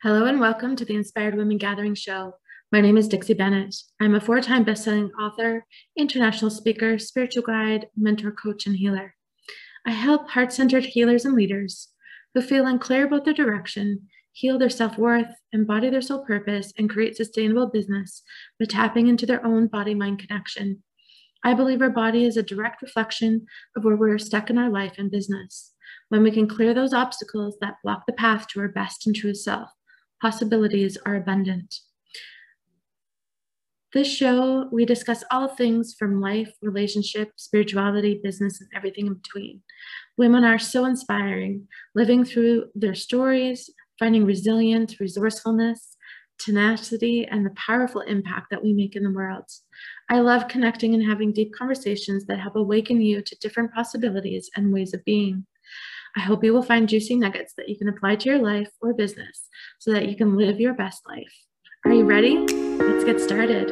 Hello and welcome to the Inspired Women Gathering Show. My name is Dixie Bennett. I'm a four time bestselling author, international speaker, spiritual guide, mentor, coach, and healer. I help heart centered healers and leaders who feel unclear about their direction, heal their self worth, embody their soul purpose, and create sustainable business by tapping into their own body mind connection. I believe our body is a direct reflection of where we're stuck in our life and business. When we can clear those obstacles that block the path to our best and truest self, possibilities are abundant. This show, we discuss all things from life, relationship, spirituality, business, and everything in between. Women are so inspiring, living through their stories, finding resilience, resourcefulness, tenacity, and the powerful impact that we make in the world. I love connecting and having deep conversations that help awaken you to different possibilities and ways of being. I hope you will find juicy nuggets that you can apply to your life or business so that you can live your best life. Are you ready? Let's get started.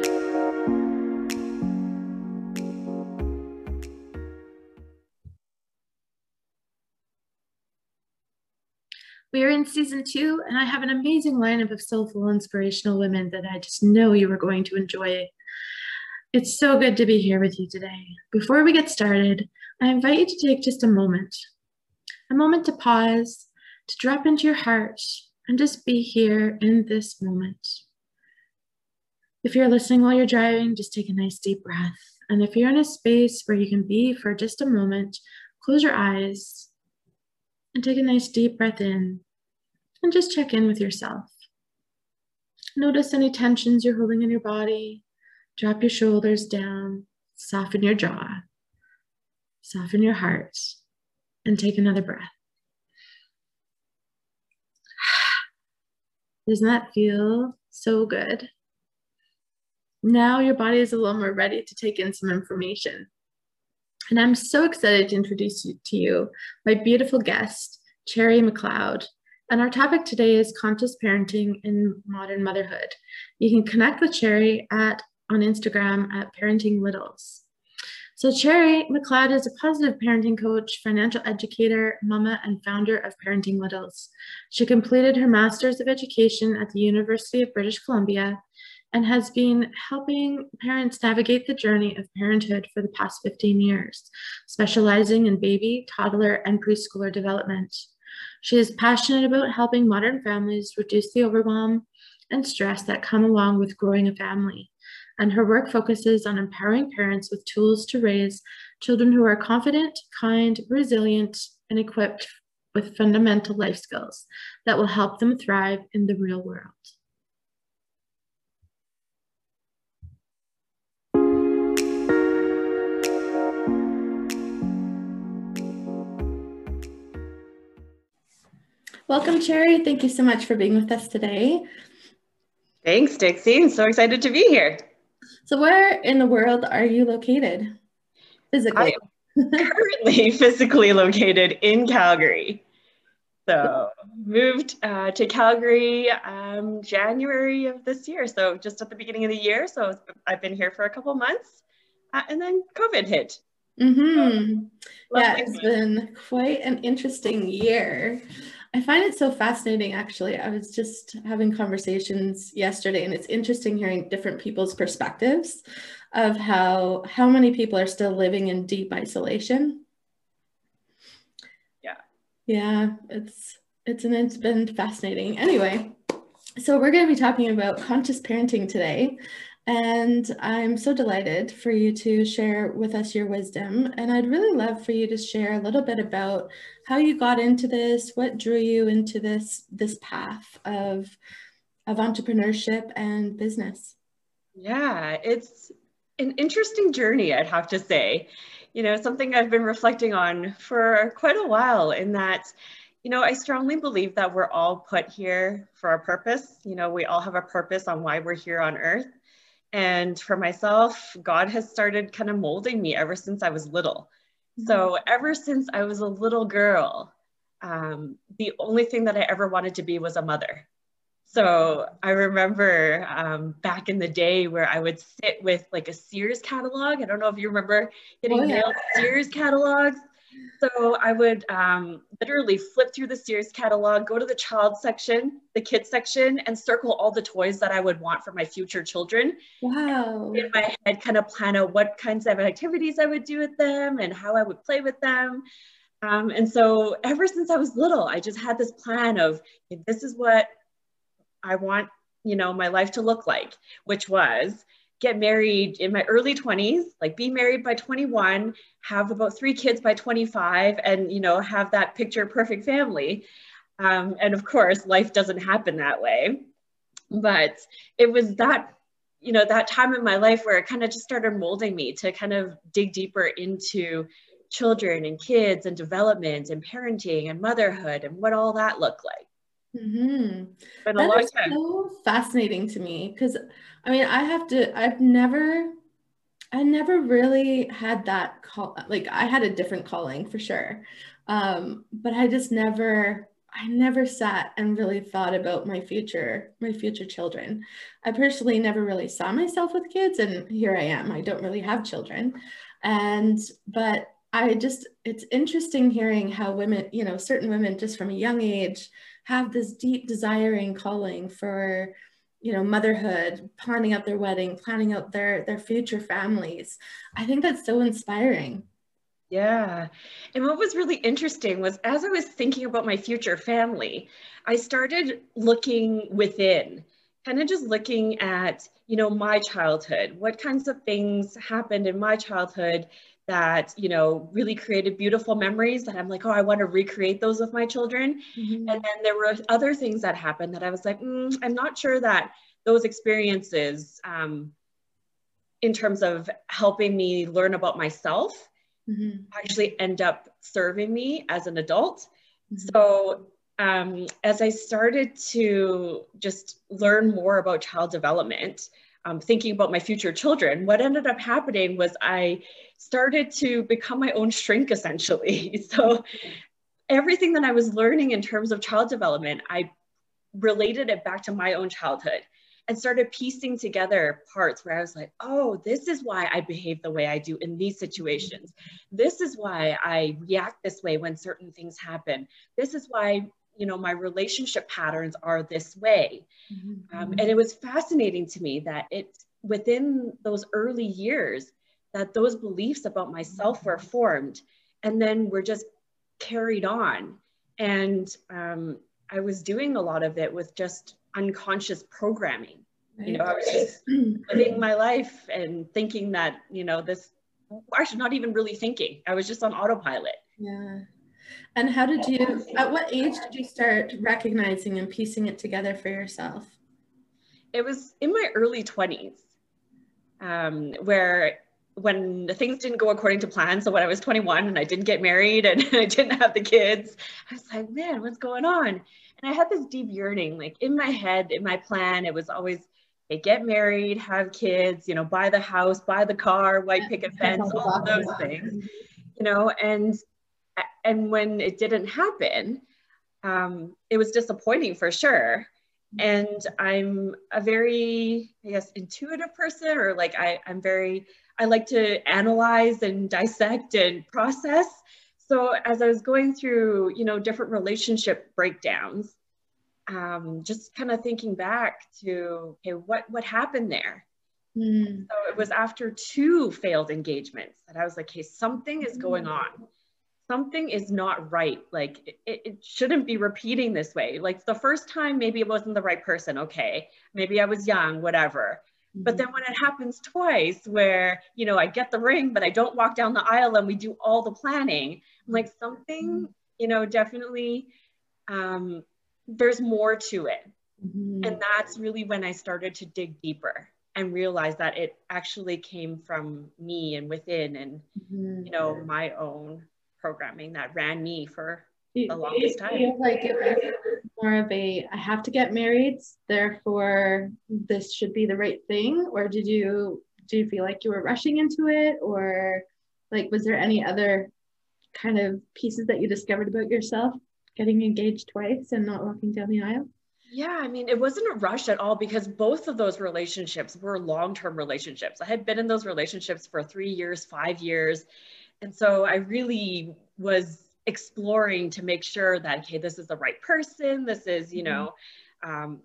We are in season two, and I have an amazing lineup of soulful, inspirational women that I just know you are going to enjoy. It's so good to be here with you today. Before we get started, I invite you to take just a moment a moment to pause, to drop into your heart, and just be here in this moment. If you're listening while you're driving, just take a nice deep breath. And if you're in a space where you can be for just a moment, close your eyes and take a nice deep breath in and just check in with yourself. Notice any tensions you're holding in your body. Drop your shoulders down, soften your jaw, soften your heart and take another breath. Doesn't that feel so good? Now your body is a little more ready to take in some information. And I'm so excited to introduce you to you my beautiful guest, Cherry McLeod. And our topic today is conscious parenting in modern motherhood. You can connect with Cherry at on Instagram at Parenting Littles. So Cherry McLeod is a positive parenting coach, financial educator, mama, and founder of Parenting Littles. She completed her Master's of Education at the University of British Columbia and has been helping parents navigate the journey of parenthood for the past 15 years, specializing in baby, toddler, and preschooler development. She is passionate about helping modern families reduce the overwhelm and stress that come along with growing a family and her work focuses on empowering parents with tools to raise children who are confident, kind, resilient, and equipped with fundamental life skills that will help them thrive in the real world. Welcome, Cherry. Thank you so much for being with us today. Thanks, Dixie. I'm so excited to be here. So, where in the world are you located physically? currently physically located in Calgary. So, moved uh, to Calgary um, January of this year. So, just at the beginning of the year. So, I've been here for a couple months uh, and then COVID hit. Mm-hmm. So, yeah, it's been quite an interesting year. I find it so fascinating, actually. I was just having conversations yesterday, and it's interesting hearing different people's perspectives of how how many people are still living in deep isolation. Yeah. Yeah, it's it's and it's been fascinating. Anyway, so we're going to be talking about conscious parenting today. And I'm so delighted for you to share with us your wisdom. And I'd really love for you to share a little bit about how you got into this, what drew you into this, this path of, of entrepreneurship and business. Yeah, it's an interesting journey, I'd have to say. You know, something I've been reflecting on for quite a while in that, you know, I strongly believe that we're all put here for a purpose. You know, we all have a purpose on why we're here on earth. And for myself, God has started kind of molding me ever since I was little. So mm-hmm. ever since I was a little girl, um, the only thing that I ever wanted to be was a mother. So I remember um, back in the day where I would sit with like a Sears catalog. I don't know if you remember getting oh, yeah. Sears catalogs. So I would um, literally flip through the Sears catalog, go to the child section, the kids section, and circle all the toys that I would want for my future children. Wow. In my head, kind of plan out what kinds of activities I would do with them and how I would play with them. Um, and so ever since I was little, I just had this plan of this is what I want, you know, my life to look like, which was get married in my early 20s, like be married by 21, have about three kids by 25, and you know, have that picture perfect family. Um, and of course, life doesn't happen that way. But it was that, you know, that time in my life where it kind of just started molding me to kind of dig deeper into children and kids and development and parenting and motherhood and what all that looked like. Mm-hmm. Been a long time. so fascinating to me because I mean I have to I've never I never really had that call like I had a different calling for sure. Um, but I just never I never sat and really thought about my future, my future children. I personally never really saw myself with kids and here I am. I don't really have children. And but I just it's interesting hearing how women, you know, certain women just from a young age have this deep desiring calling for you know motherhood planning out their wedding planning out their their future families. I think that's so inspiring. Yeah. And what was really interesting was as i was thinking about my future family i started looking within kind of just looking at you know my childhood. What kinds of things happened in my childhood that you know really created beautiful memories that i'm like oh i want to recreate those with my children mm-hmm. and then there were other things that happened that i was like mm, i'm not sure that those experiences um, in terms of helping me learn about myself mm-hmm. actually end up serving me as an adult mm-hmm. so um, as i started to just learn more about child development um, thinking about my future children, what ended up happening was I started to become my own shrink essentially. So everything that I was learning in terms of child development, I related it back to my own childhood and started piecing together parts where I was like, oh, this is why I behave the way I do in these situations. This is why I react this way when certain things happen. This is why you know my relationship patterns are this way. Mm-hmm. um, and it was fascinating to me that it within those early years that those beliefs about myself were formed and then were just carried on. And um, i was doing a lot of it with just unconscious programming. Right. you know i was just living my life and thinking that you know this actually not even really thinking. I was just on autopilot. Yeah and how did you, at what age did you start recognizing and piecing it together for yourself? It was in my early 20s, um, where when things didn't go according to plan, so when I was 21 and I didn't get married and I didn't have the kids, I was like, man, what's going on? And I had this deep yearning, like in my head, in my plan, it was always, hey, get married, have kids, you know, buy the house, buy the car, white picket fence, all those things, you know, and and when it didn't happen, um, it was disappointing for sure. And I'm a very, I guess, intuitive person, or like I, I'm very, I like to analyze and dissect and process. So as I was going through, you know, different relationship breakdowns, um, just kind of thinking back to, okay, what what happened there? Mm. So it was after two failed engagements that I was like, hey, something is going hmm. on something is not right. Like it, it, shouldn't be repeating this way. Like the first time, maybe it wasn't the right person. Okay. Maybe I was young, whatever. Mm-hmm. But then when it happens twice, where, you know, I get the ring, but I don't walk down the aisle and we do all the planning, like something, mm-hmm. you know, definitely um, there's more to it. Mm-hmm. And that's really when I started to dig deeper and realize that it actually came from me and within and, mm-hmm. you know, my own programming that ran me for the longest time. Feel like it was more of a I have to get married, therefore this should be the right thing, or did you do you feel like you were rushing into it, or like was there any other kind of pieces that you discovered about yourself getting engaged twice and not walking down the aisle? Yeah, I mean, it wasn't a rush at all because both of those relationships were long term relationships. I had been in those relationships for three years, five years, And so I really was exploring to make sure that, okay, this is the right person. This is, you know, um,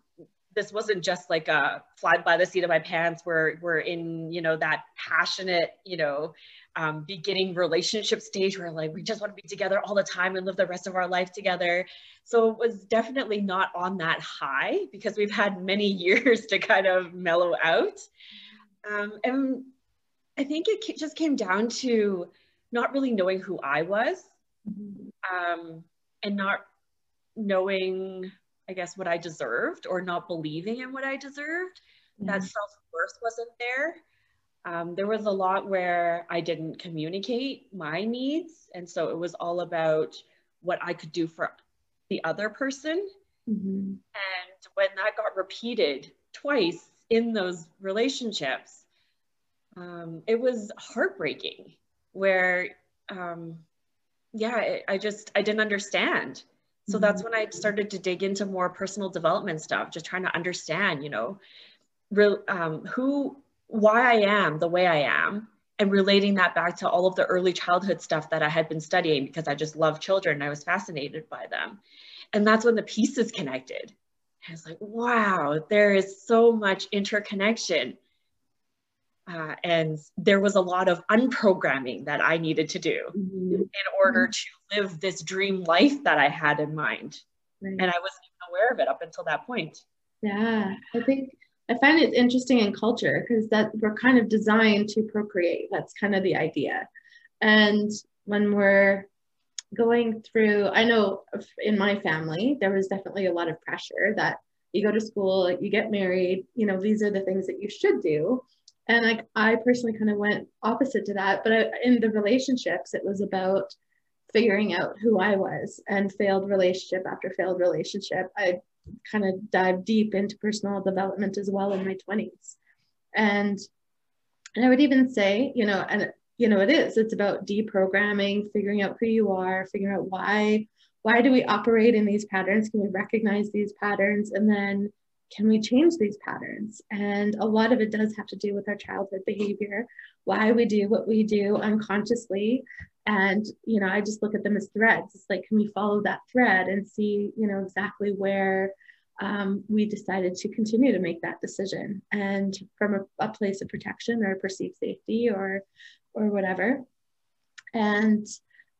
this wasn't just like a fly by the seat of my pants where we're in, you know, that passionate, you know, um, beginning relationship stage where like we just want to be together all the time and live the rest of our life together. So it was definitely not on that high because we've had many years to kind of mellow out. Um, and I think it just came down to not really knowing who I was um, and not knowing, I guess, what I deserved or not believing in what I deserved. Mm-hmm. That self worth wasn't there. Um, there was a lot where I didn't communicate my needs. And so it was all about what I could do for the other person. Mm-hmm. And when that got repeated twice in those relationships, um, it was heartbreaking where, um, yeah, it, I just, I didn't understand. So mm-hmm. that's when I started to dig into more personal development stuff, just trying to understand, you know, real, um, who why I am the way I am and relating that back to all of the early childhood stuff that I had been studying because I just love children and I was fascinated by them. And that's when the pieces connected. I was like, wow, there is so much interconnection. Uh, and there was a lot of unprogramming that I needed to do mm-hmm. in order to live this dream life that I had in mind. Right. And I wasn't even aware of it up until that point. Yeah, I think I find it interesting in culture because that we're kind of designed to procreate. That's kind of the idea. And when we're going through, I know in my family, there was definitely a lot of pressure that you go to school, you get married, you know, these are the things that you should do. And like I personally kind of went opposite to that. But I, in the relationships, it was about figuring out who I was and failed relationship after failed relationship. I kind of dive deep into personal development as well in my 20s. And, and I would even say, you know, and you know, it is, it's about deprogramming, figuring out who you are, figuring out why, why do we operate in these patterns? Can we recognize these patterns? And then can we change these patterns? And a lot of it does have to do with our childhood behavior, why we do what we do unconsciously, and you know i just look at them as threads. It's like can we follow that thread and see you know exactly where um, we decided to continue to make that decision? And from a, a place of protection or perceived safety or or whatever. And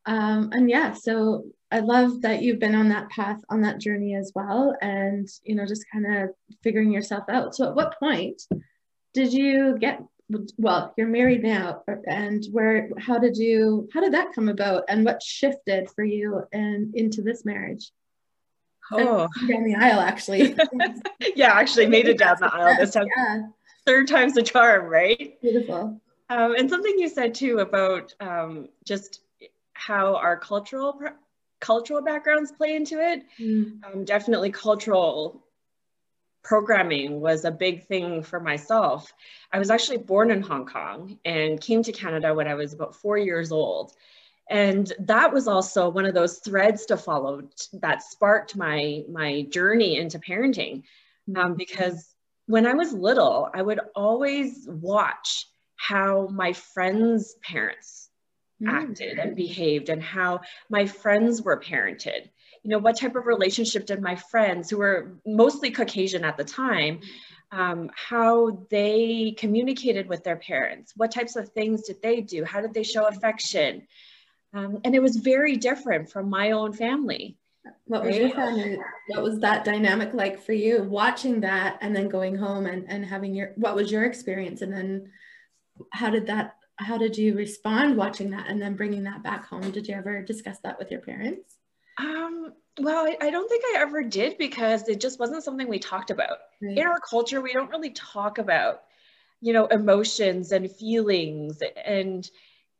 um, and yeah so i love that you've been on that path on that journey as well and you know just kind of figuring yourself out. So at what point did you get well you're married now and where how did you how did that come about and what shifted for you and into this marriage? Oh. down the aisle actually. Yeah actually made it down the aisle this time. Yeah. third time's the charm right? Beautiful. Um, and something you said too about um, just how our cultural cultural backgrounds play into it mm. um, definitely cultural programming was a big thing for myself. I was actually born in Hong Kong and came to Canada when I was about four years old. And that was also one of those threads to follow that sparked my, my journey into parenting. Um, because when I was little, I would always watch how my friends' parents mm. acted and behaved and how my friends were parented you know, what type of relationship did my friends, who were mostly Caucasian at the time, um, how they communicated with their parents? What types of things did they do? How did they show affection? Um, and it was very different from my own family. What was your family? What was that dynamic like for you? Watching that and then going home and, and having your what was your experience? And then how did that how did you respond watching that and then bringing that back home? Did you ever discuss that with your parents? Um, well, I, I, don't think I ever did because it just wasn't something we talked about. Right. In our culture, we don't really talk about, you know, emotions and feelings. And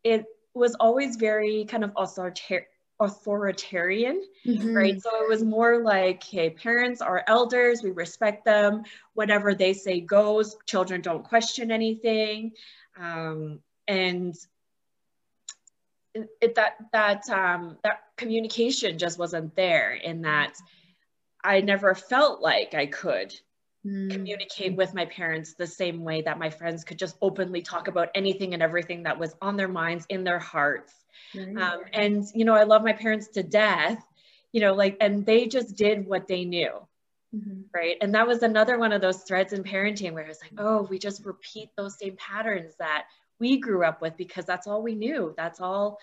it was always very kind of authoritar- authoritarian, mm-hmm. right? So it was more like, hey, parents are elders, we respect them. Whatever they say goes. Children don't question anything. Um, and it, that that um, that communication just wasn't there in that I never felt like I could mm. communicate with my parents the same way that my friends could just openly talk about anything and everything that was on their minds, in their hearts. Right. Um, and, you know, I love my parents to death, you know, like, and they just did what they knew. Mm-hmm. Right. And that was another one of those threads in parenting where it's like, oh, we just repeat those same patterns that we grew up with because that's all we knew. That's all,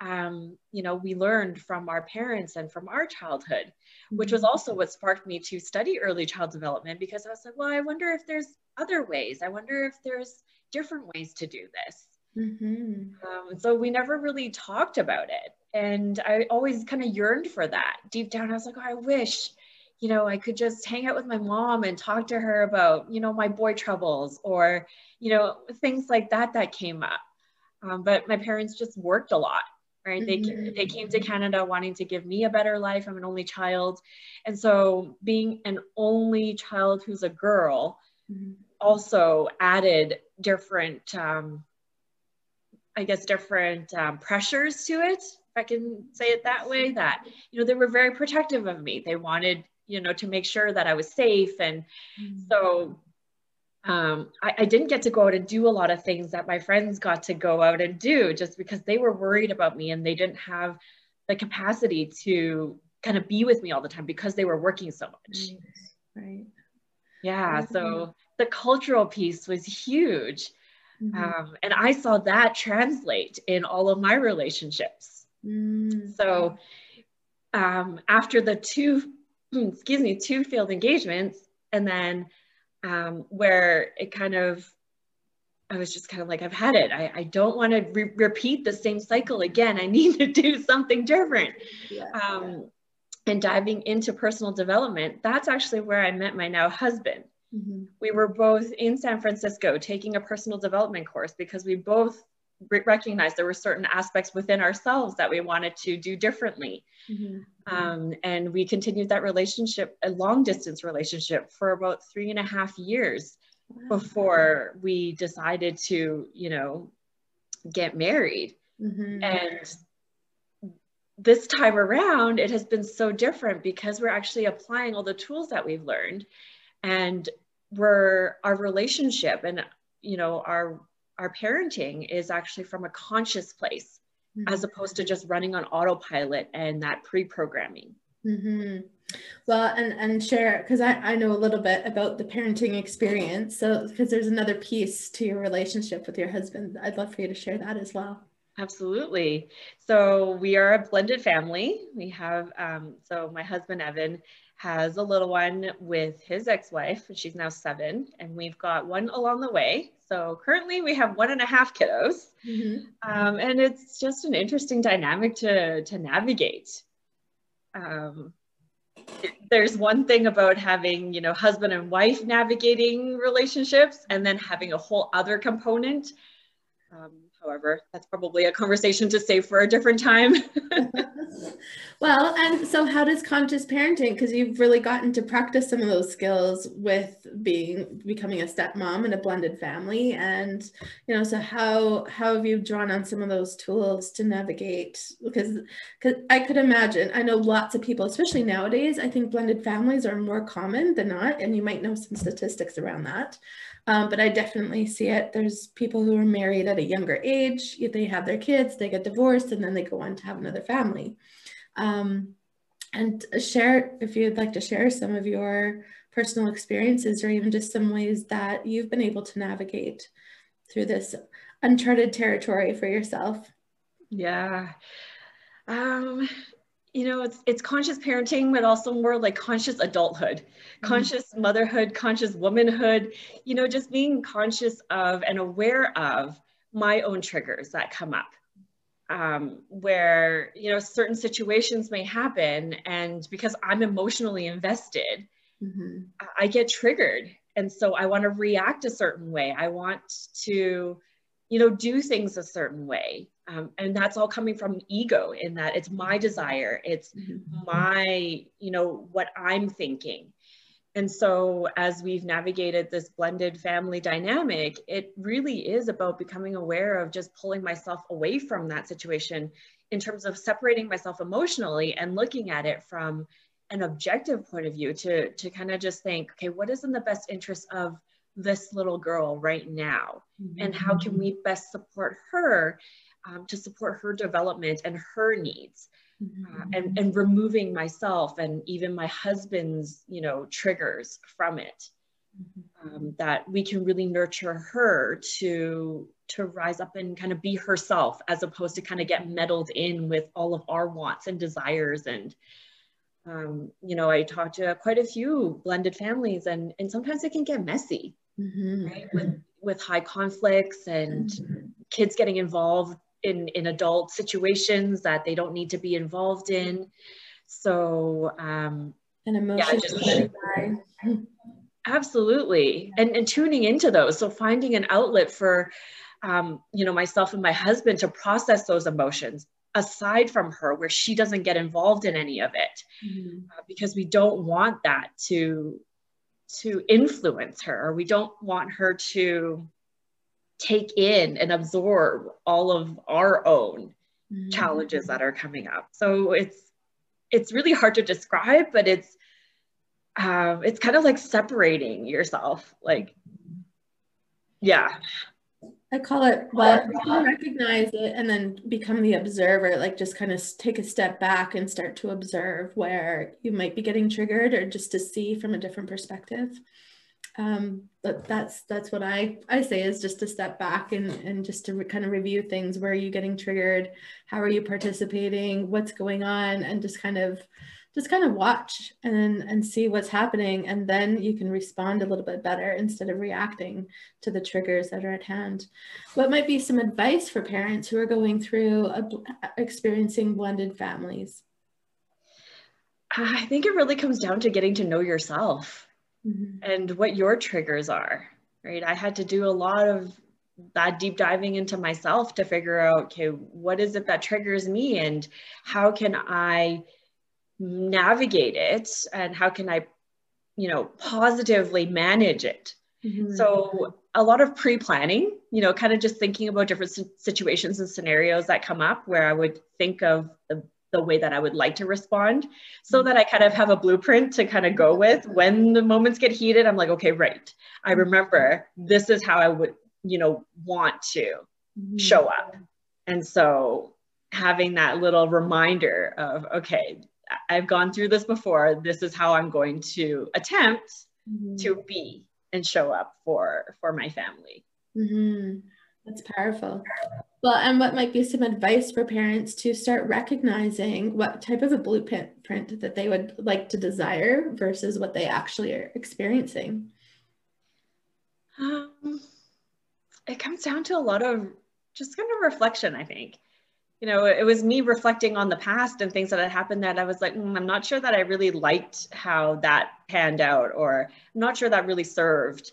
um, you know, we learned from our parents and from our childhood, which was mm-hmm. also what sparked me to study early child development because I was like, well, I wonder if there's other ways. I wonder if there's different ways to do this. Mm-hmm. Um, so we never really talked about it. And I always kind of yearned for that. Deep down, I was like, oh, I wish, you know, I could just hang out with my mom and talk to her about, you know, my boy troubles or, you know, things like that that came up. Um, but my parents just worked a lot right mm-hmm. they, they came to canada wanting to give me a better life i'm an only child and so being an only child who's a girl mm-hmm. also added different um, i guess different um, pressures to it if i can say it that way that you know they were very protective of me they wanted you know to make sure that i was safe and mm-hmm. so um, I, I, didn't get to go out and do a lot of things that my friends got to go out and do just because they were worried about me and they didn't have the capacity to kind of be with me all the time because they were working so much. Right. Yeah. So the cultural piece was huge. Mm-hmm. Um, and I saw that translate in all of my relationships. Mm-hmm. So um, after the two, excuse me, two failed engagements, and then um, where it kind of I was just kind of like, I've had it. I, I don't want to re- repeat the same cycle again. I need to do something different. Yeah, um, yeah. And diving into personal development, that's actually where I met my now husband. Mm-hmm. We were both in San Francisco taking a personal development course because we both recognized there were certain aspects within ourselves that we wanted to do differently. Mm-hmm. Um, and we continued that relationship, a long distance relationship, for about three and a half years wow. before we decided to, you know, get married. Mm-hmm. And this time around, it has been so different because we're actually applying all the tools that we've learned and we're our relationship and you know our our parenting is actually from a conscious place mm-hmm. as opposed to just running on autopilot and that pre-programming mm-hmm. well and and share because I, I know a little bit about the parenting experience so because there's another piece to your relationship with your husband i'd love for you to share that as well Absolutely. So we are a blended family. We have, um, so my husband, Evan, has a little one with his ex-wife, and she's now seven, and we've got one along the way. So currently we have one and a half kiddos, mm-hmm. um, and it's just an interesting dynamic to to navigate. Um, there's one thing about having you know husband and wife navigating relationships, and then having a whole other component. Um, however, that's probably a conversation to save for a different time. well, and so how does conscious parenting, because you've really gotten to practice some of those skills with being becoming a stepmom in a blended family. And, you know, so how how have you drawn on some of those tools to navigate? Because because I could imagine, I know lots of people, especially nowadays, I think blended families are more common than not. And you might know some statistics around that. Um, but I definitely see it. There's people who are married at a younger age, they have their kids, they get divorced, and then they go on to have another family. Um, and share, if you'd like to share some of your personal experiences or even just some ways that you've been able to navigate through this uncharted territory for yourself. Yeah. Um, you know it's it's conscious parenting but also more like conscious adulthood mm-hmm. conscious motherhood conscious womanhood you know just being conscious of and aware of my own triggers that come up um, where you know certain situations may happen and because i'm emotionally invested mm-hmm. i get triggered and so i want to react a certain way i want to you know do things a certain way um, and that's all coming from ego in that it's my desire it's mm-hmm. my you know what i'm thinking and so as we've navigated this blended family dynamic it really is about becoming aware of just pulling myself away from that situation in terms of separating myself emotionally and looking at it from an objective point of view to to kind of just think okay what is in the best interest of this little girl right now mm-hmm. and how can we best support her um, to support her development and her needs mm-hmm. uh, and and removing myself and even my husband's you know triggers from it mm-hmm. um, that we can really nurture her to to rise up and kind of be herself as opposed to kind of get meddled in with all of our wants and desires and um, you know i talked to quite a few blended families and and sometimes it can get messy mm-hmm. right with with high conflicts and mm-hmm. kids getting involved in in adult situations that they don't need to be involved in. So um and emotions yeah, absolutely. And and tuning into those. So finding an outlet for um, you know myself and my husband to process those emotions aside from her where she doesn't get involved in any of it mm-hmm. uh, because we don't want that to to influence her or we don't want her to take in and absorb all of our own mm-hmm. challenges that are coming up so it's it's really hard to describe but it's um, it's kind of like separating yourself like yeah I call it well, recognize it and then become the observer, like just kind of take a step back and start to observe where you might be getting triggered or just to see from a different perspective. Um, but that's that's what I I say is just to step back and and just to re- kind of review things. Where are you getting triggered? How are you participating? What's going on? And just kind of just kind of watch and and see what's happening and then you can respond a little bit better instead of reacting to the triggers that are at hand what might be some advice for parents who are going through a, experiencing blended families i think it really comes down to getting to know yourself mm-hmm. and what your triggers are right i had to do a lot of that deep diving into myself to figure out okay what is it that triggers me and how can i navigate it and how can I, you know, positively manage it. Mm-hmm. So a lot of pre-planning, you know, kind of just thinking about different situations and scenarios that come up where I would think of the, the way that I would like to respond so that I kind of have a blueprint to kind of go with when the moments get heated. I'm like, okay, right. I remember this is how I would, you know, want to mm-hmm. show up. And so having that little reminder of, okay, I've gone through this before. This is how I'm going to attempt mm-hmm. to be and show up for for my family. Mm-hmm. That's powerful. Well, and what might be some advice for parents to start recognizing what type of a blueprint that they would like to desire versus what they actually are experiencing? Um, it comes down to a lot of just kind of reflection, I think you know, it was me reflecting on the past and things that had happened that I was like, mm, I'm not sure that I really liked how that panned out, or I'm not sure that really served.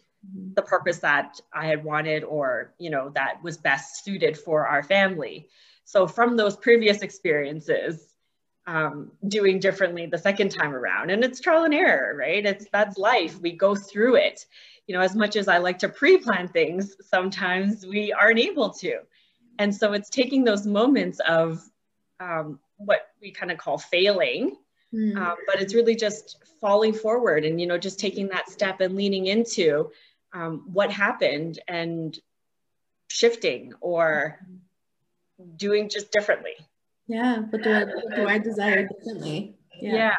The purpose that I had wanted, or, you know, that was best suited for our family. So from those previous experiences, um, doing differently the second time around, and it's trial and error, right? It's that's life. We go through it. You know, as much as I like to pre-plan things, sometimes we aren't able to. And so it's taking those moments of um, what we kind of call failing, mm. um, but it's really just falling forward and, you know, just taking that step and leaning into um, what happened and shifting or doing just differently. Yeah, but do I, do I desire differently? Yeah. yeah.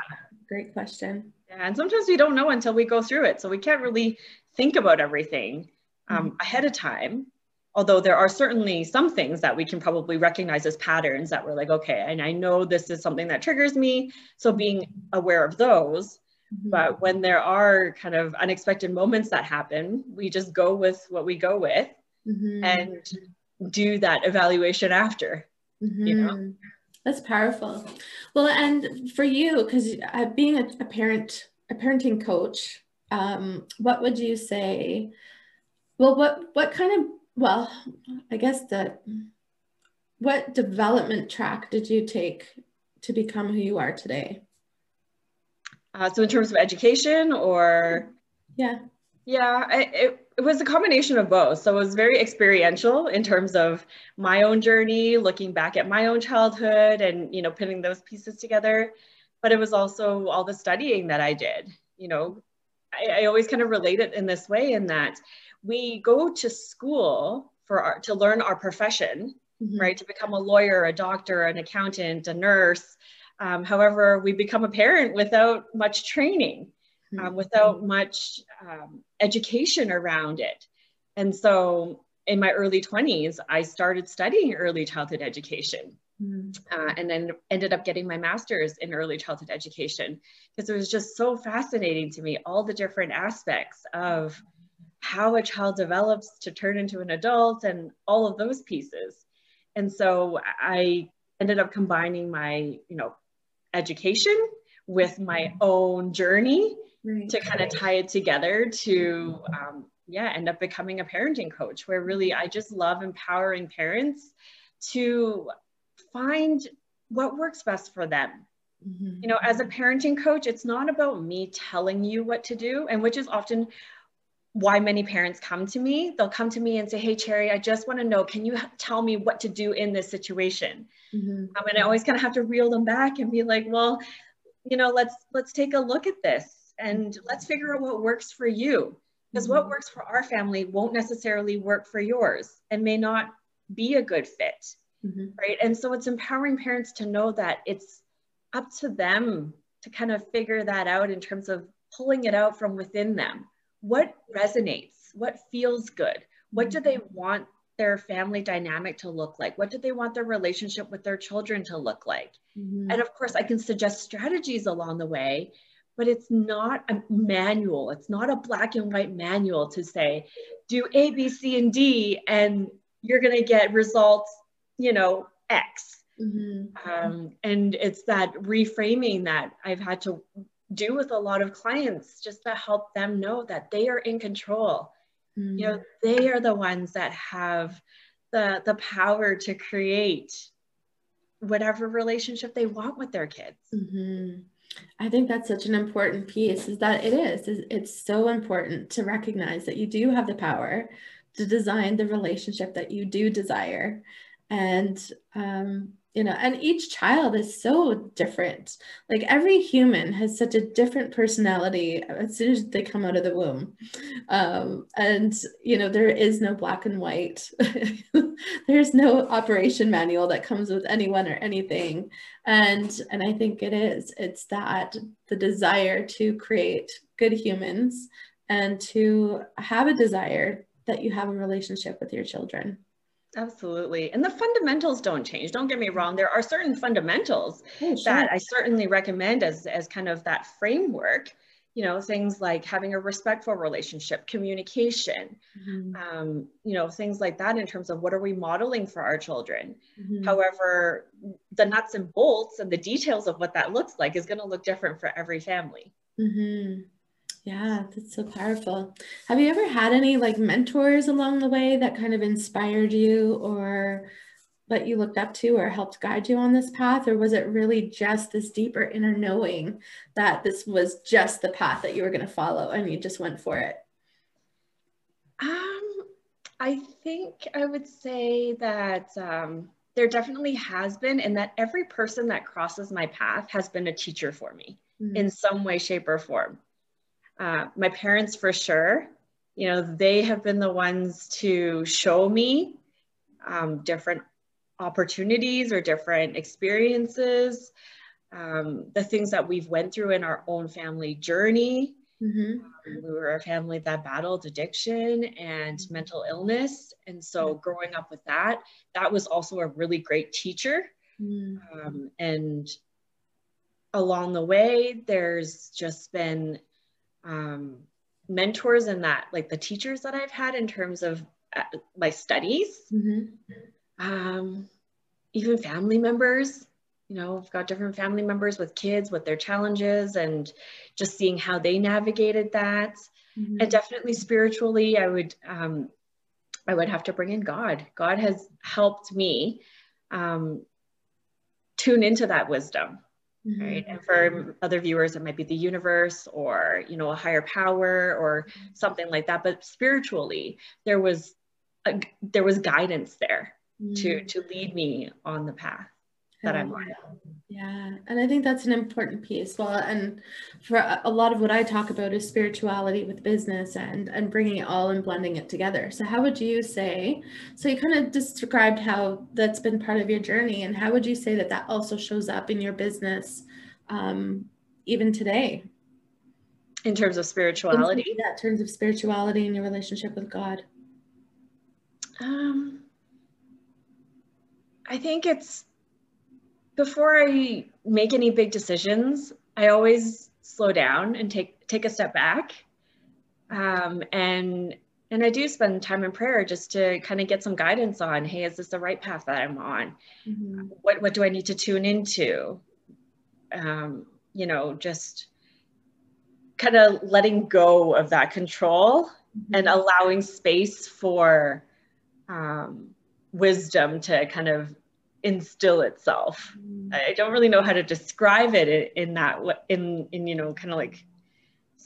Great question. Yeah, and sometimes we don't know until we go through it. So we can't really think about everything um, mm ahead of time although there are certainly some things that we can probably recognize as patterns that we're like, okay, and I know this is something that triggers me. So being aware of those. Mm-hmm. But when there are kind of unexpected moments that happen, we just go with what we go with mm-hmm. and do that evaluation after. Mm-hmm. You know? That's powerful. Well, and for you, because uh, being a, a, parent, a parenting coach, um, what would you say? Well, what what kind of well, I guess that what development track did you take to become who you are today? Uh, so in terms of education or? Yeah. Yeah, I, it, it was a combination of both. So it was very experiential in terms of my own journey, looking back at my own childhood and, you know, putting those pieces together. but it was also all the studying that I did. You know, I, I always kind of relate it in this way in that we go to school for our, to learn our profession, mm-hmm. right? To become a lawyer, a doctor, an accountant, a nurse. Um, however, we become a parent without much training, um, without much um, education around it. And so in my early 20s, I started studying early childhood education. Mm. Uh, and then ended up getting my master's in early childhood education because it was just so fascinating to me all the different aspects of how a child develops to turn into an adult and all of those pieces and so i ended up combining my you know education with my own journey right. to kind of tie it together to um, yeah end up becoming a parenting coach where really i just love empowering parents to find what works best for them mm-hmm. you know as a parenting coach it's not about me telling you what to do and which is often why many parents come to me they'll come to me and say hey cherry i just want to know can you tell me what to do in this situation mm-hmm. um, and i always kind of have to reel them back and be like well you know let's let's take a look at this and let's figure out what works for you because mm-hmm. what works for our family won't necessarily work for yours and may not be a good fit mm-hmm. right and so it's empowering parents to know that it's up to them to kind of figure that out in terms of pulling it out from within them what resonates, what feels good, what do they want their family dynamic to look like? What do they want their relationship with their children to look like? Mm-hmm. And of course, I can suggest strategies along the way, but it's not a manual. It's not a black and white manual to say, do A, B, C, and D, and you're going to get results, you know, X. Mm-hmm. Um, and it's that reframing that I've had to do with a lot of clients just to help them know that they are in control. Mm-hmm. You know, mm. they are the ones that have the the power to create whatever relationship they want with their kids. Mm-hmm. I think that's such an important piece is that it is it's so important to recognize that you do have the power to design the relationship that you do desire and um, you know and each child is so different. Like every human has such a different personality as soon as they come out of the womb. Um, and you know there is no black and white. There's no operation manual that comes with anyone or anything. And and i think it is. It's that the desire to create good humans and to have a desire that you have a relationship with your children Absolutely. And the fundamentals don't change. Don't get me wrong. There are certain fundamentals oh, sure. that I certainly recommend as, as kind of that framework. You know, things like having a respectful relationship, communication, mm-hmm. um, you know, things like that in terms of what are we modeling for our children. Mm-hmm. However, the nuts and bolts and the details of what that looks like is going to look different for every family. Mm-hmm. Yeah, that's so powerful. Have you ever had any like mentors along the way that kind of inspired you or that you looked up to or helped guide you on this path? Or was it really just this deeper inner knowing that this was just the path that you were going to follow and you just went for it? Um, I think I would say that um, there definitely has been, and that every person that crosses my path has been a teacher for me mm-hmm. in some way, shape, or form. Uh, my parents, for sure, you know, they have been the ones to show me um, different opportunities or different experiences, um, the things that we've went through in our own family journey. Mm-hmm. Um, we were a family that battled addiction and mental illness. And so growing up with that, that was also a really great teacher. Mm-hmm. Um, and along the way, there's just been um, mentors and that, like the teachers that I've had in terms of uh, my studies, mm-hmm. um, even family members. You know, I've got different family members with kids with their challenges and just seeing how they navigated that. Mm-hmm. And definitely spiritually, I would um, I would have to bring in God. God has helped me um, tune into that wisdom Mm-hmm. right and for other viewers it might be the universe or you know a higher power or something like that but spiritually there was a, there was guidance there mm-hmm. to to lead me on the path that I'm on. Yeah, and I think that's an important piece. Well, and for a lot of what I talk about is spirituality with business and and bringing it all and blending it together. So, how would you say? So, you kind of described how that's been part of your journey, and how would you say that that also shows up in your business, um, even today? In terms of spirituality, in, yeah, in terms of spirituality and your relationship with God. Um, I think it's before I make any big decisions, I always slow down and take take a step back. Um, and and I do spend time in prayer just to kind of get some guidance on, hey, is this the right path that I'm on? Mm-hmm. What what do I need to tune into? Um, you know, just kind of letting go of that control mm-hmm. and allowing space for um, wisdom to kind of instill itself. Mm. I don't really know how to describe it in, that in in you know kind of like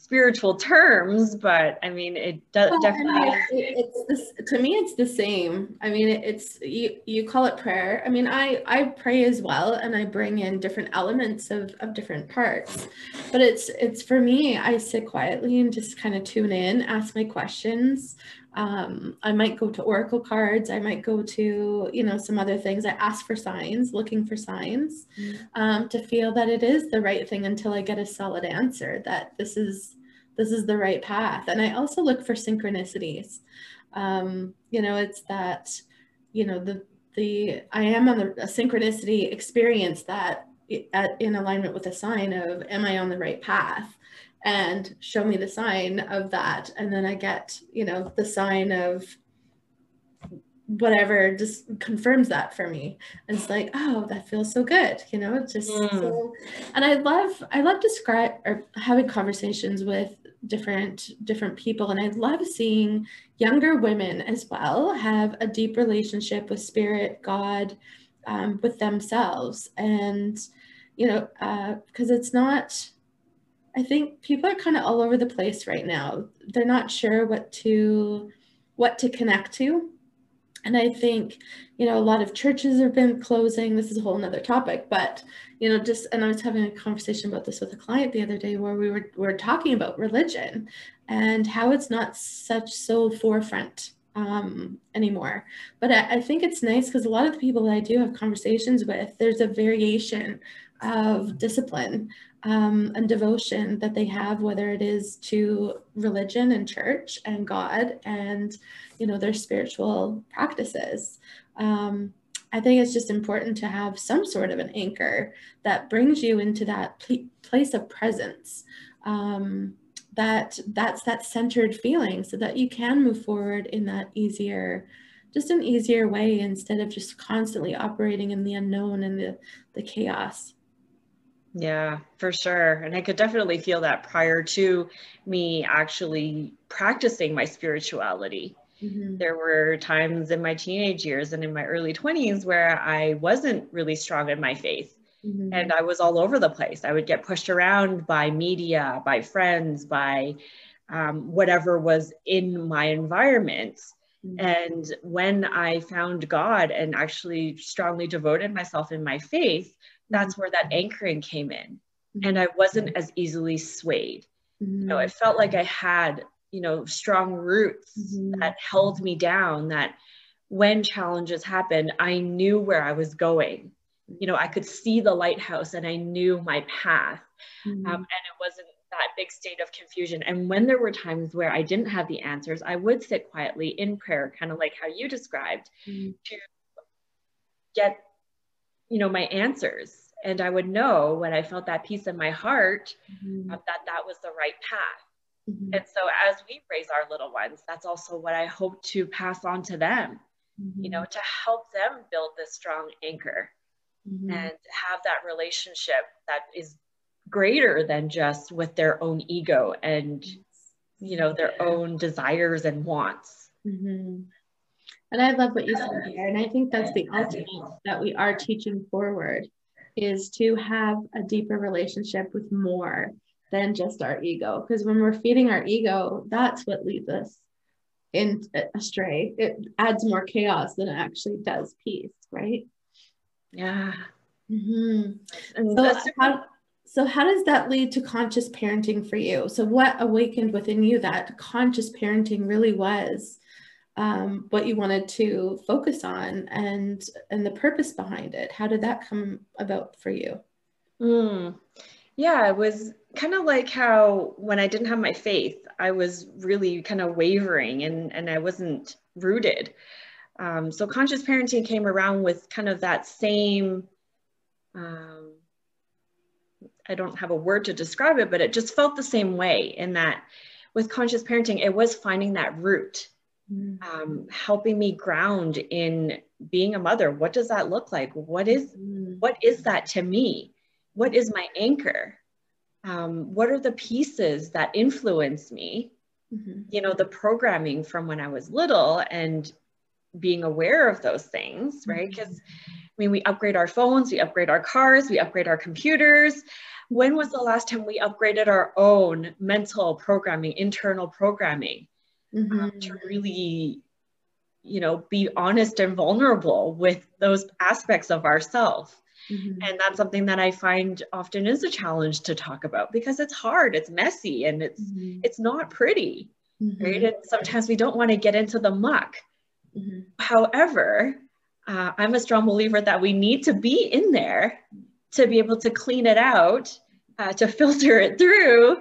spiritual terms, but I mean it does well, definitely. It's this, to me, it's the same. I mean, it's you you call it prayer. I mean, I I pray as well, and I bring in different elements of of different parts. But it's it's for me. I sit quietly and just kind of tune in, ask my questions. Um, I might go to oracle cards. I might go to, you know, some other things. I ask for signs, looking for signs mm-hmm. um, to feel that it is the right thing until I get a solid answer that this is this is the right path. And I also look for synchronicities. Um, you know, it's that, you know, the the I am on the, a synchronicity experience that at, in alignment with a sign of am I on the right path? And show me the sign of that. And then i get you know the sign of whatever just confirms that for me. And it's like oh that feels so good you know it's just mm. so and i love i love describe or having conversations with different different people. And i love seeing younger women as well have a deep relationship with spirit god um, with themselves. And you know because uh, it's not I think people are kind of all over the place right now. They're not sure what to what to connect to. And I think, you know, a lot of churches have been closing. This is a whole nother topic, but you know, just and I was having a conversation about this with a client the other day where we were we were talking about religion and how it's not such so forefront um, anymore. But I, I think it's nice because a lot of the people that I do have conversations with, there's a variation of discipline um, and devotion that they have, whether it is to religion and church and God and, you know, their spiritual practices. Um, I think it's just important to have some sort of an anchor that brings you into that pl- place of presence. Um, that that's that centered feeling so that you can move forward in that easier just an easier way instead of just constantly operating in the unknown and the the chaos yeah, for sure. And I could definitely feel that prior to me actually practicing my spirituality. Mm-hmm. There were times in my teenage years and in my early 20s where I wasn't really strong in my faith. Mm-hmm. And I was all over the place. I would get pushed around by media, by friends, by um, whatever was in my environment. Mm-hmm. And when I found God and actually strongly devoted myself in my faith, that's mm-hmm. where that anchoring came in mm-hmm. and i wasn't as easily swayed mm-hmm. you know it felt like i had you know strong roots mm-hmm. that held me down that when challenges happened i knew where i was going you know i could see the lighthouse and i knew my path mm-hmm. um, and it wasn't that big state of confusion and when there were times where i didn't have the answers i would sit quietly in prayer kind of like how you described mm-hmm. to get you know, my answers. And I would know when I felt that peace in my heart mm-hmm. that that was the right path. Mm-hmm. And so as we raise our little ones, that's also what I hope to pass on to them, mm-hmm. you know, to help them build this strong anchor mm-hmm. and have that relationship that is greater than just with their own ego and, you know, their own desires and wants. And I love what you said there. And I think that's the ultimate that we are teaching forward is to have a deeper relationship with more than just our ego. Because when we're feeding our ego, that's what leads us in astray. It adds more chaos than it actually does peace, right? Yeah. Mm-hmm. So how, so how does that lead to conscious parenting for you? So what awakened within you that conscious parenting really was um, what you wanted to focus on and and the purpose behind it? How did that come about for you? Mm. Yeah, it was kind of like how when I didn't have my faith, I was really kind of wavering and, and I wasn't rooted. Um, so conscious parenting came around with kind of that same, um, I don't have a word to describe it, but it just felt the same way in that with conscious parenting, it was finding that root. Um, helping me ground in being a mother. What does that look like? What is, mm. what is that to me? What is my anchor? Um, what are the pieces that influence me? Mm-hmm. You know, the programming from when I was little and being aware of those things, right? Because mm-hmm. I mean, we upgrade our phones, we upgrade our cars, we upgrade our computers. When was the last time we upgraded our own mental programming, internal programming, mm-hmm. um, to really, you know, be honest and vulnerable with those aspects of ourselves? Mm-hmm. And that's something that I find often is a challenge to talk about because it's hard, it's messy, and it's mm-hmm. it's not pretty, mm-hmm. right? And sometimes we don't want to get into the muck. Mm-hmm. However, uh, I'm a strong believer that we need to be in there to be able to clean it out, uh, to filter it through,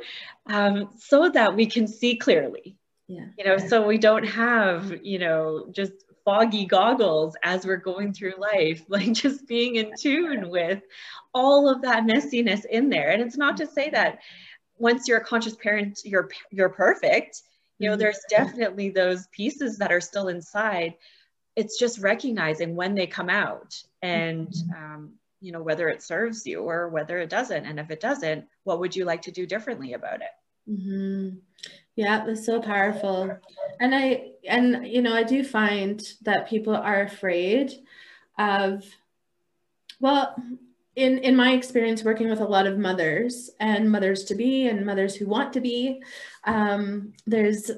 um, so that we can see clearly. Yeah. You know, so we don't have, you know, just foggy goggles as we're going through life, like just being in tune with all of that messiness in there. And it's not to say that once you're a conscious parent, you're you're perfect. You know, mm-hmm. there's definitely those pieces that are still inside. It's just recognizing when they come out and mm-hmm. um, you know whether it serves you or whether it doesn't and if it doesn't what would you like to do differently about it mm-hmm. Yeah, that's so powerful. And I and you know, I do find that people are afraid of well, in in my experience working with a lot of mothers and mothers to be and mothers who want to be, um, there's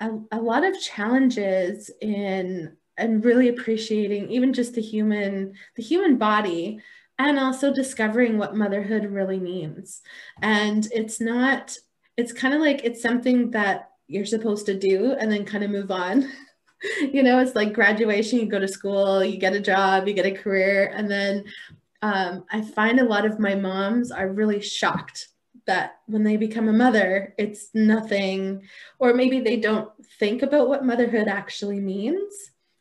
a, a lot of challenges in and really appreciating even just the human the human body and also discovering what motherhood really means. And it's not it's kind of like it's something that you're supposed to do and then kind of move on. you know, it's like graduation, you go to school, you get a job, you get a career. And then um, I find a lot of my moms are really shocked that when they become a mother, it's nothing, or maybe they don't think about what motherhood actually means.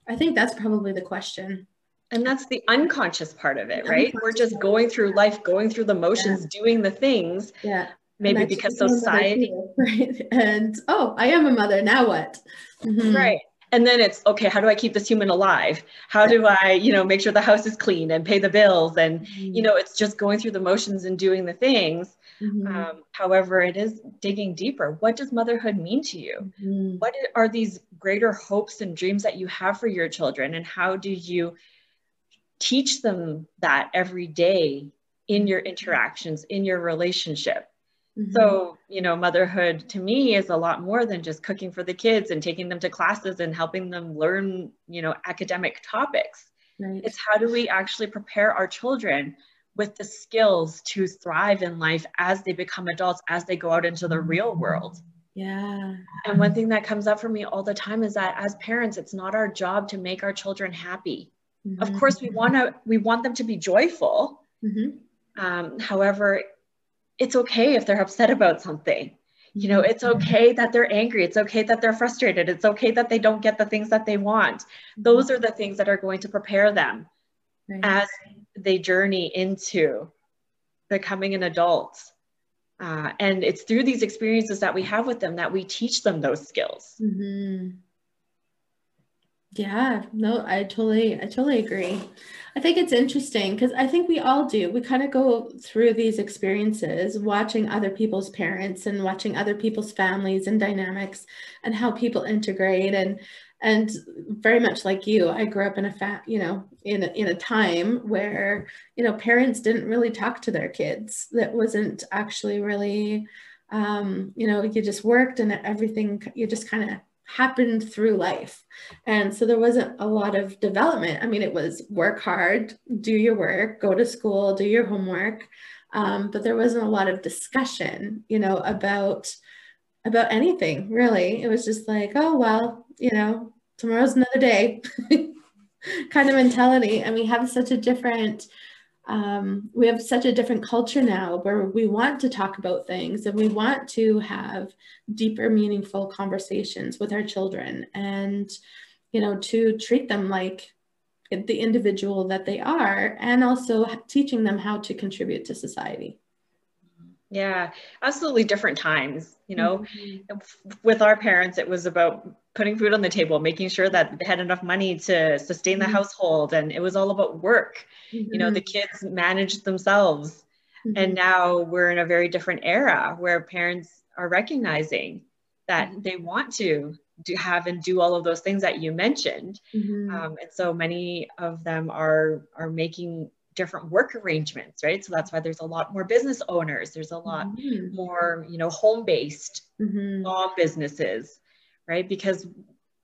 I think that's probably the question. And that's the unconscious part of it, right? We're just going through life, going through the motions, yeah. doing the things. Yeah maybe because society right? And oh i am a mother now what? Mm-hmm. right. And then it's okay how do i keep this human alive? How do i you know make sure the house is clean and pay the bills? And mm-hmm. you know it's just going through the motions and doing the things. Mm-hmm. um, however it is digging deeper. What does motherhood mean to you? Mm-hmm. what are these greater hopes and dreams that you have for your children? And how do you teach them that every day in your interactions in your relationship Mm-hmm. So, you know, motherhood to me is a lot more than just cooking for the kids and taking them to classes and helping them learn, you know, academic topics. Right. It's how do we actually prepare our children with the skills to thrive in life as they become adults, as they go out into the real mm-hmm. world. Yeah. And one thing that comes up for me all the time is that as parents, it's not our job to make our children happy. Mm-hmm. Of course, we want to we want them to be joyful. Mm-hmm. Um, however, it's okay if they're upset about something. You know, it's okay that they're angry. It's okay that they're frustrated. It's okay that they don't get the things that they want. Those are the things that are going to prepare them right. as they journey into becoming an adult. Uh, and it's through these experiences that we have with them that we teach them those skills. Mm-hmm. Yeah, no, I totally, I totally agree. I think it's interesting because I think we all do. We kind of go through these experiences watching other people's parents and watching other people's families and dynamics and how people integrate and and very much like you, I grew up in a fat, you know, in a, in a time where you know parents didn't really talk to their kids. That wasn't actually really, um, you know, you just worked and everything. You just kind of happened through life. And so there wasn't a lot of development. I mean, it was work hard, do your work, go to school, do your homework. Um, but there wasn't a lot of discussion, you know, about about anything really. It was just like, oh well, you know, tomorrow's another day kind of mentality. And we have such a different um, we have such a different culture now where we want to talk about things and we want to have deeper meaningful conversations with our children and you know to treat them like the individual that they are and also teaching them how to contribute to society yeah absolutely different times you know mm-hmm. with our parents it was about putting food on the table making sure that they had enough money to sustain the mm-hmm. household and it was all about work mm-hmm. you know the mm-hmm. kids managed themselves and mm-hmm. now we're in a very different era where parents are recognizing that mm-hmm. they want to do have and do all of those things that you mentioned um, and so many of them are are making different work arrangements right? So that's why there's a lot more business owners. There's a lot mm-hmm. more you know home based mm-hmm. mom businesses right? Because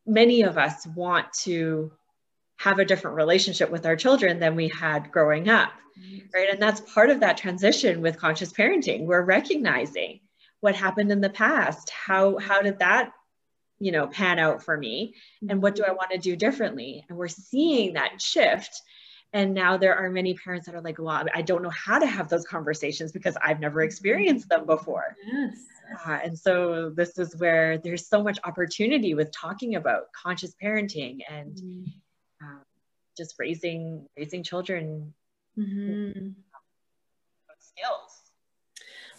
many of us want to have a different relationship with our children than we had growing up mm-hmm. right? And that's part of that transition with conscious parenting. We're recognizing what happened in the past. How how did that you know pan out for me? And what do i want to do differently? And we're seeing that shift and now there are many parents that are like, well, I don't know how to have those conversations because I've never experienced them before. Yes. Uh, and so this is where there's so much opportunity with talking about conscious parenting and mm-hmm. uh, just raising raising children mm-hmm. skills.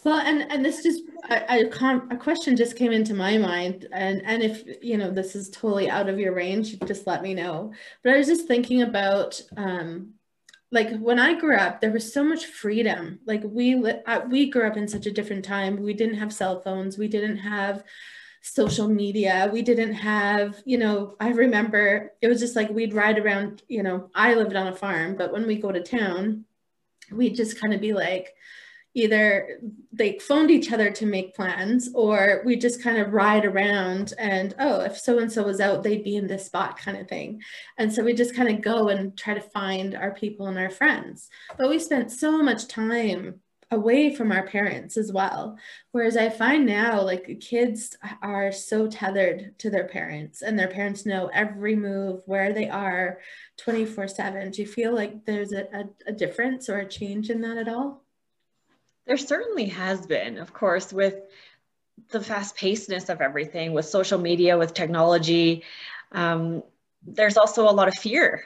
Well, and and this just a, a, question just came into my mind, and and if you know this is totally out of your range, just let me know. But I was just thinking about um, like when I grew up, there was so much freedom. Like we we grew up in such a different time. We didn't have cell phones. We didn't have social media. We didn't have, you know, I remember it was just like we'd ride around, you know, I lived on a farm, but when we go to town, we'd just kind of be like, either they phoned each other to make plans or we just kind of ride around and oh if so and so was out they'd be in this spot kind of thing. And so we just kind of go and try to find our people and our friends. But we spent so much time away from our parents as well. Whereas i find now like kids are so tethered to their parents and their parents know every move where they are 24 7 do you feel like there's a, a, a difference or a change in that at all there certainly has been, of course, with the fast pacedness of everything, with social media, with technology. Um, there's also a lot of fear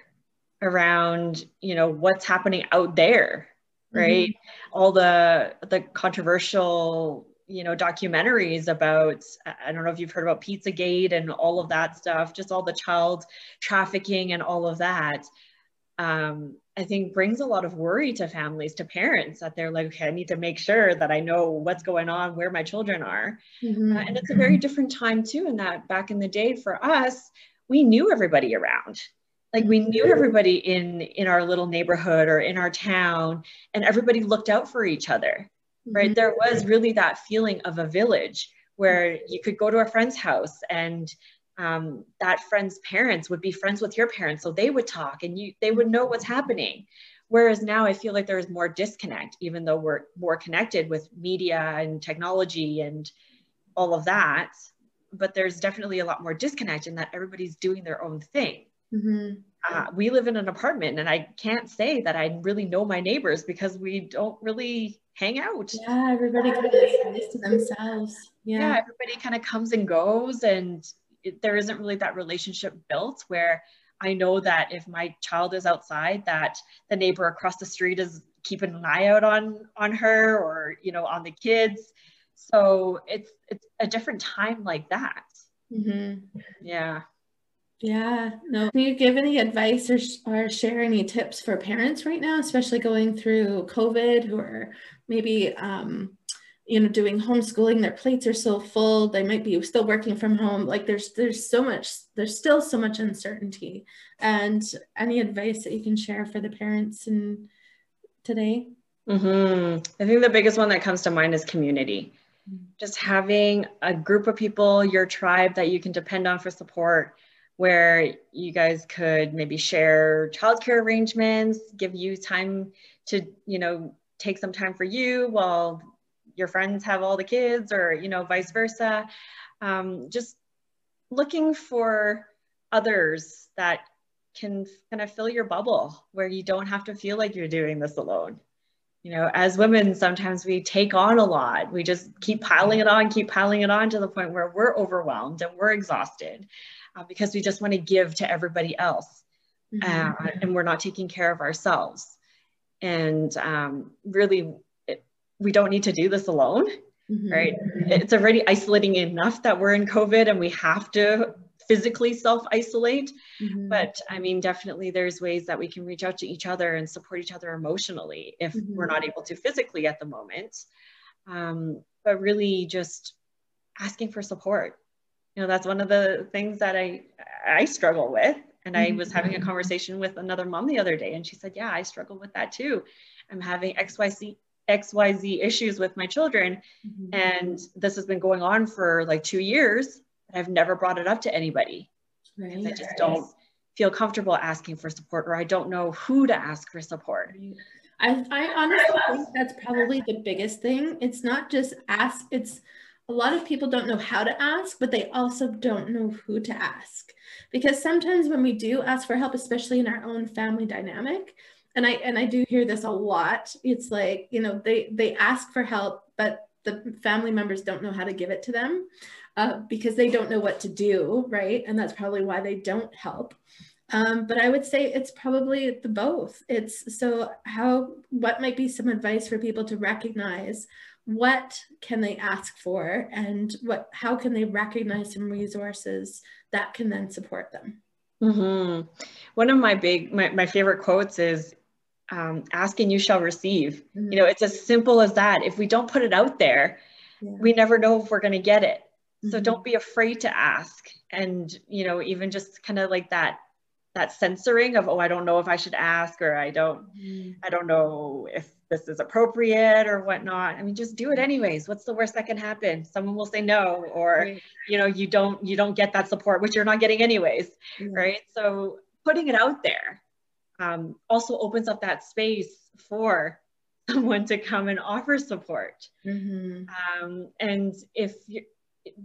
around, you know, what's happening out there, right? Mm-hmm. All the the controversial, you know, documentaries about. I don't know if you've heard about Pizzagate and all of that stuff. Just all the child trafficking and all of that. Um, I think brings a lot of worry to families, to parents that they're like, okay, I need to make sure that I know what's going on, where my children are. Mm-hmm. Uh, and it's a very different time too, in that back in the day for us, we knew everybody around. Like we knew everybody in in our little neighborhood or in our town, and everybody looked out for each other. Right. Mm-hmm. There was really that feeling of a village where you could go to a friend's house and um, that friend's parents would be friends with your parents so they would talk and you they would know what's happening. Whereas now i feel like there's more disconnect even though we're more connected with media and technology and all of that but there's definitely a lot more disconnect in that everybody's doing their own thing. Mm-hmm. uh, we live in an apartment and i can't say that i really know my neighbors because we don't really hang out. Yeah everybody kind of stays to themselves. Yeah. yeah everybody kind of comes and goes and it, there isn't really that relationship built where I know that if my child is outside, that the neighbor across the street is keeping an eye out on on her or you know on the kids. So it's it's a different time like that. Mm-hmm. Yeah. Yeah. No. Can you give any advice or, or share any tips for parents right now, especially going through COVID, who are maybe um, you know doing homeschooling their plates are so full they might be still working from home like there's there's so much there's still so much uncertainty. And any advice that you can share for the parents in today? Mm-hmm. i think the biggest one that comes to mind is community. Just having a group of people, your tribe that you can depend on for support, where you guys could maybe share childcare arrangements, give you time to, you know, take some time for you while your friends have all the kids or, you know, vice versa. Um, just looking for others that can kind of fill your bubble where you don't have to feel like you're doing this alone you know, as women, sometimes we take on a lot. We just keep piling it on, keep piling it on to the point where we're overwhelmed and we're exhausted uh, because we just want to give to everybody else. Mm-hmm. Uh, and we're not taking care of ourselves. And um, really, we don't need to do this alone, mm-hmm. right? It's already isolating enough that we're in COVID and we have to physically self isolate. Mm-hmm. But I mean, definitely there's ways that we can reach out to each other and support each other emotionally if mm-hmm. we're not able to physically at the moment. Um, but really just asking for support. You know, that's one of the things that I I struggle with. And I was having a mm-hmm. conversation with another mom the other day, and she said, Yeah, I struggle with that too. I'm having XYZ XYZ issues with my children. Mm-hmm. And this has been going on for like two years. I've never brought it up to anybody right. because I just don't feel comfortable asking for support or I don't know who to ask for support. I, I honestly think that's probably the biggest thing. It's not just ask, it's a lot of people don't know how to ask, but they also don't know who to ask. Because sometimes when we do ask for help, especially in our own family dynamic, and I and I do hear this a lot, it's like, you know, they they ask for help, but the family members don't know how to give it to them uh, because they don't know what to do, right? And that's probably why they don't help. Um, but I would say it's probably the both. It's so how, what might be some advice for people to recognize what can they ask for and what, how can they recognize some resources that can then support them? Mm-hmm. One of my big, my, my favorite quotes is um, ask and you shall receive. Mm-hmm. You know, it's as simple as that. If we don't put it out there, yeah. we never know if we're going to get it. So don't mm-hmm. be afraid to ask. And, you know, even just kind of like that, that censoring of, oh, I don't know if I should ask, or I don't, mm-hmm. I don't know if this is appropriate or whatnot. I mean, just do it anyways. What's the worst that can happen? Someone will say no, or, right. you know, you don't, you don't get that support, which you're not getting anyways. Mm-hmm. Right. So putting it out there um, also opens up that space for someone to come and offer support. Mm-hmm. Um, and if you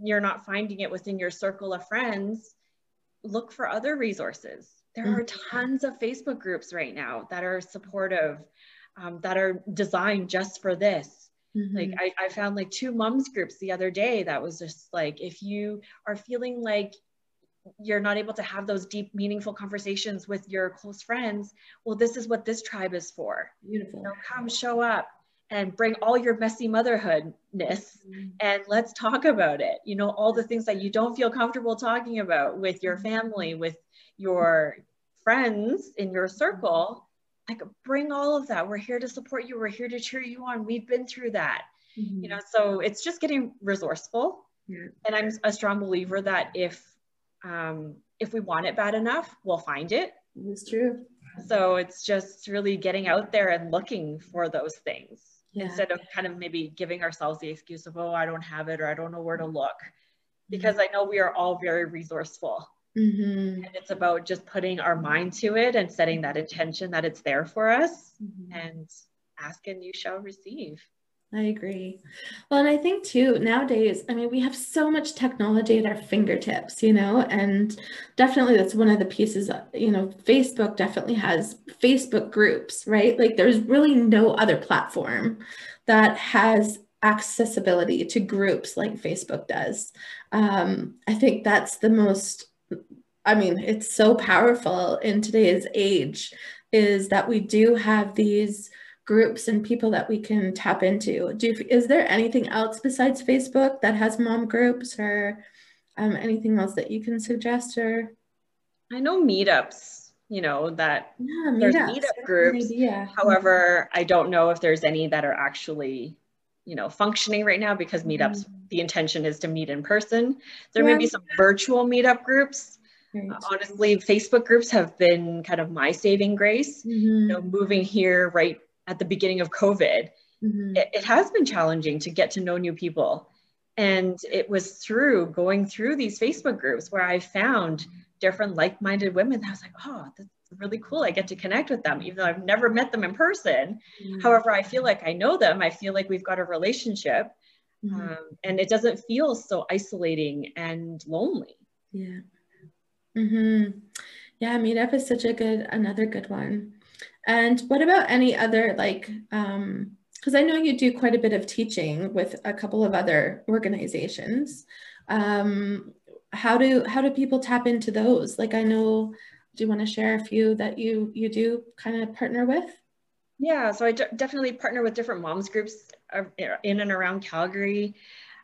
you're not finding it within your circle of friends, look for other resources. There are mm-hmm. tons of Facebook groups right now that are supportive, um, that are designed just for this. Mm-hmm. Like I, I found like two moms groups the other day that was just like, if you are feeling like you're not able to have those deep, meaningful conversations with your close friends, well, this is what this tribe is for. Beautiful. You know, come show up and bring all your messy motherhoodness mm-hmm. and let's talk about it. You know, all the things that you don't feel comfortable talking about with your mm-hmm. family, with your friends in your circle. Like, bring all of that. We're here to support you. We're here to cheer you on. We've been through that. Mm-hmm. You know, so it's just getting resourceful. And I'm a strong believer that if um, if we want it bad enough, we'll find it. It's true. So it's just really getting out there and looking for those things yeah. instead of kind of maybe giving ourselves the excuse of, oh, I don't have it or I don't know where to look. Because mm-hmm. I know we are all very resourceful. Mm-hmm. And it's about just putting our mind to it and setting that intention that it's there for us mm-hmm. and ask and you shall receive. I agree. Well, and I think too, nowadays, I mean, we have so much technology at our fingertips, you know, and definitely that's one of the pieces, you know, Facebook definitely has Facebook groups, right? Like there's really no other platform that has accessibility to groups like Facebook does. Um, I think that's the most, I mean, it's so powerful in today's age is that we do have these groups and people that we can tap into. Do you, is there anything else besides Facebook that has mom groups or um, anything else that you can suggest or? I know meetups, you know, that yeah, there's meetup groups. However, I don't know if there's any that are actually, you know, functioning right now because meetups, mm-hmm. the intention is to meet in person. There yeah. may be some virtual meetup groups. Uh, honestly, Facebook groups have been kind of my saving grace. Mm-hmm. You know, moving here right at the beginning of COVID, mm-hmm. it, it has been challenging to get to know new people. And it was through going through these Facebook groups where I found different like-minded women. I was like, oh, that's really cool. I get to connect with them, even though I've never met them in person. Mm-hmm. However, I feel like I know them. I feel like we've got a relationship. Mm-hmm. Um, and it doesn't feel so isolating and lonely. Yeah. Mm-hmm. Yeah, Meetup is such a good, another good one. And what about any other like, um, because I know you do quite a bit of teaching with a couple of other organizations. Um, how do how do people tap into those? Like I know, do you want to share a few that you you do kind of partner with? Yeah, so I d- definitely partner with different moms groups in and around Calgary.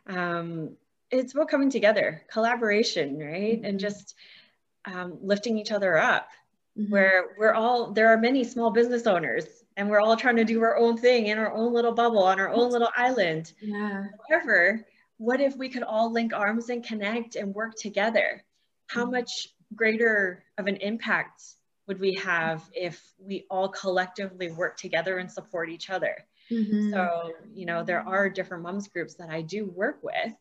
Um, it's about coming together, collaboration, right, mm-hmm. and just um, lifting each other up. Mm-hmm. Where we're all there are many small business owners and we're all trying to do our own thing in our own little bubble on our own little island. Yeah. However, what if we could all link arms and connect and work together? How mm-hmm. much greater of an impact would we have if we all collectively work together and support each other? Mm-hmm. So, you know, there are different moms groups that I do work with.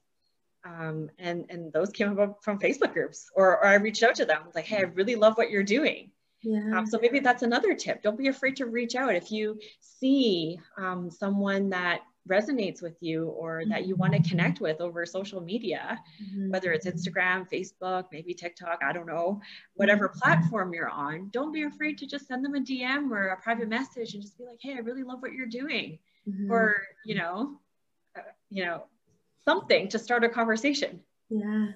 Um, and, and those came about from Facebook groups, or, or I reached out to them like, hey, I really love what you're doing. Yeah. Um, so maybe that's another tip. Don't be afraid to reach out if you see um, someone that resonates with you or that you want to connect with over social media, mm-hmm. whether it's Instagram, Facebook, maybe TikTok, I don't know, whatever mm-hmm. platform you're on. Don't be afraid to just send them a DM or a private message and just be like, "Hey, I really love what you're doing," mm-hmm. or you know, uh, you know, something to start a conversation. Yeah.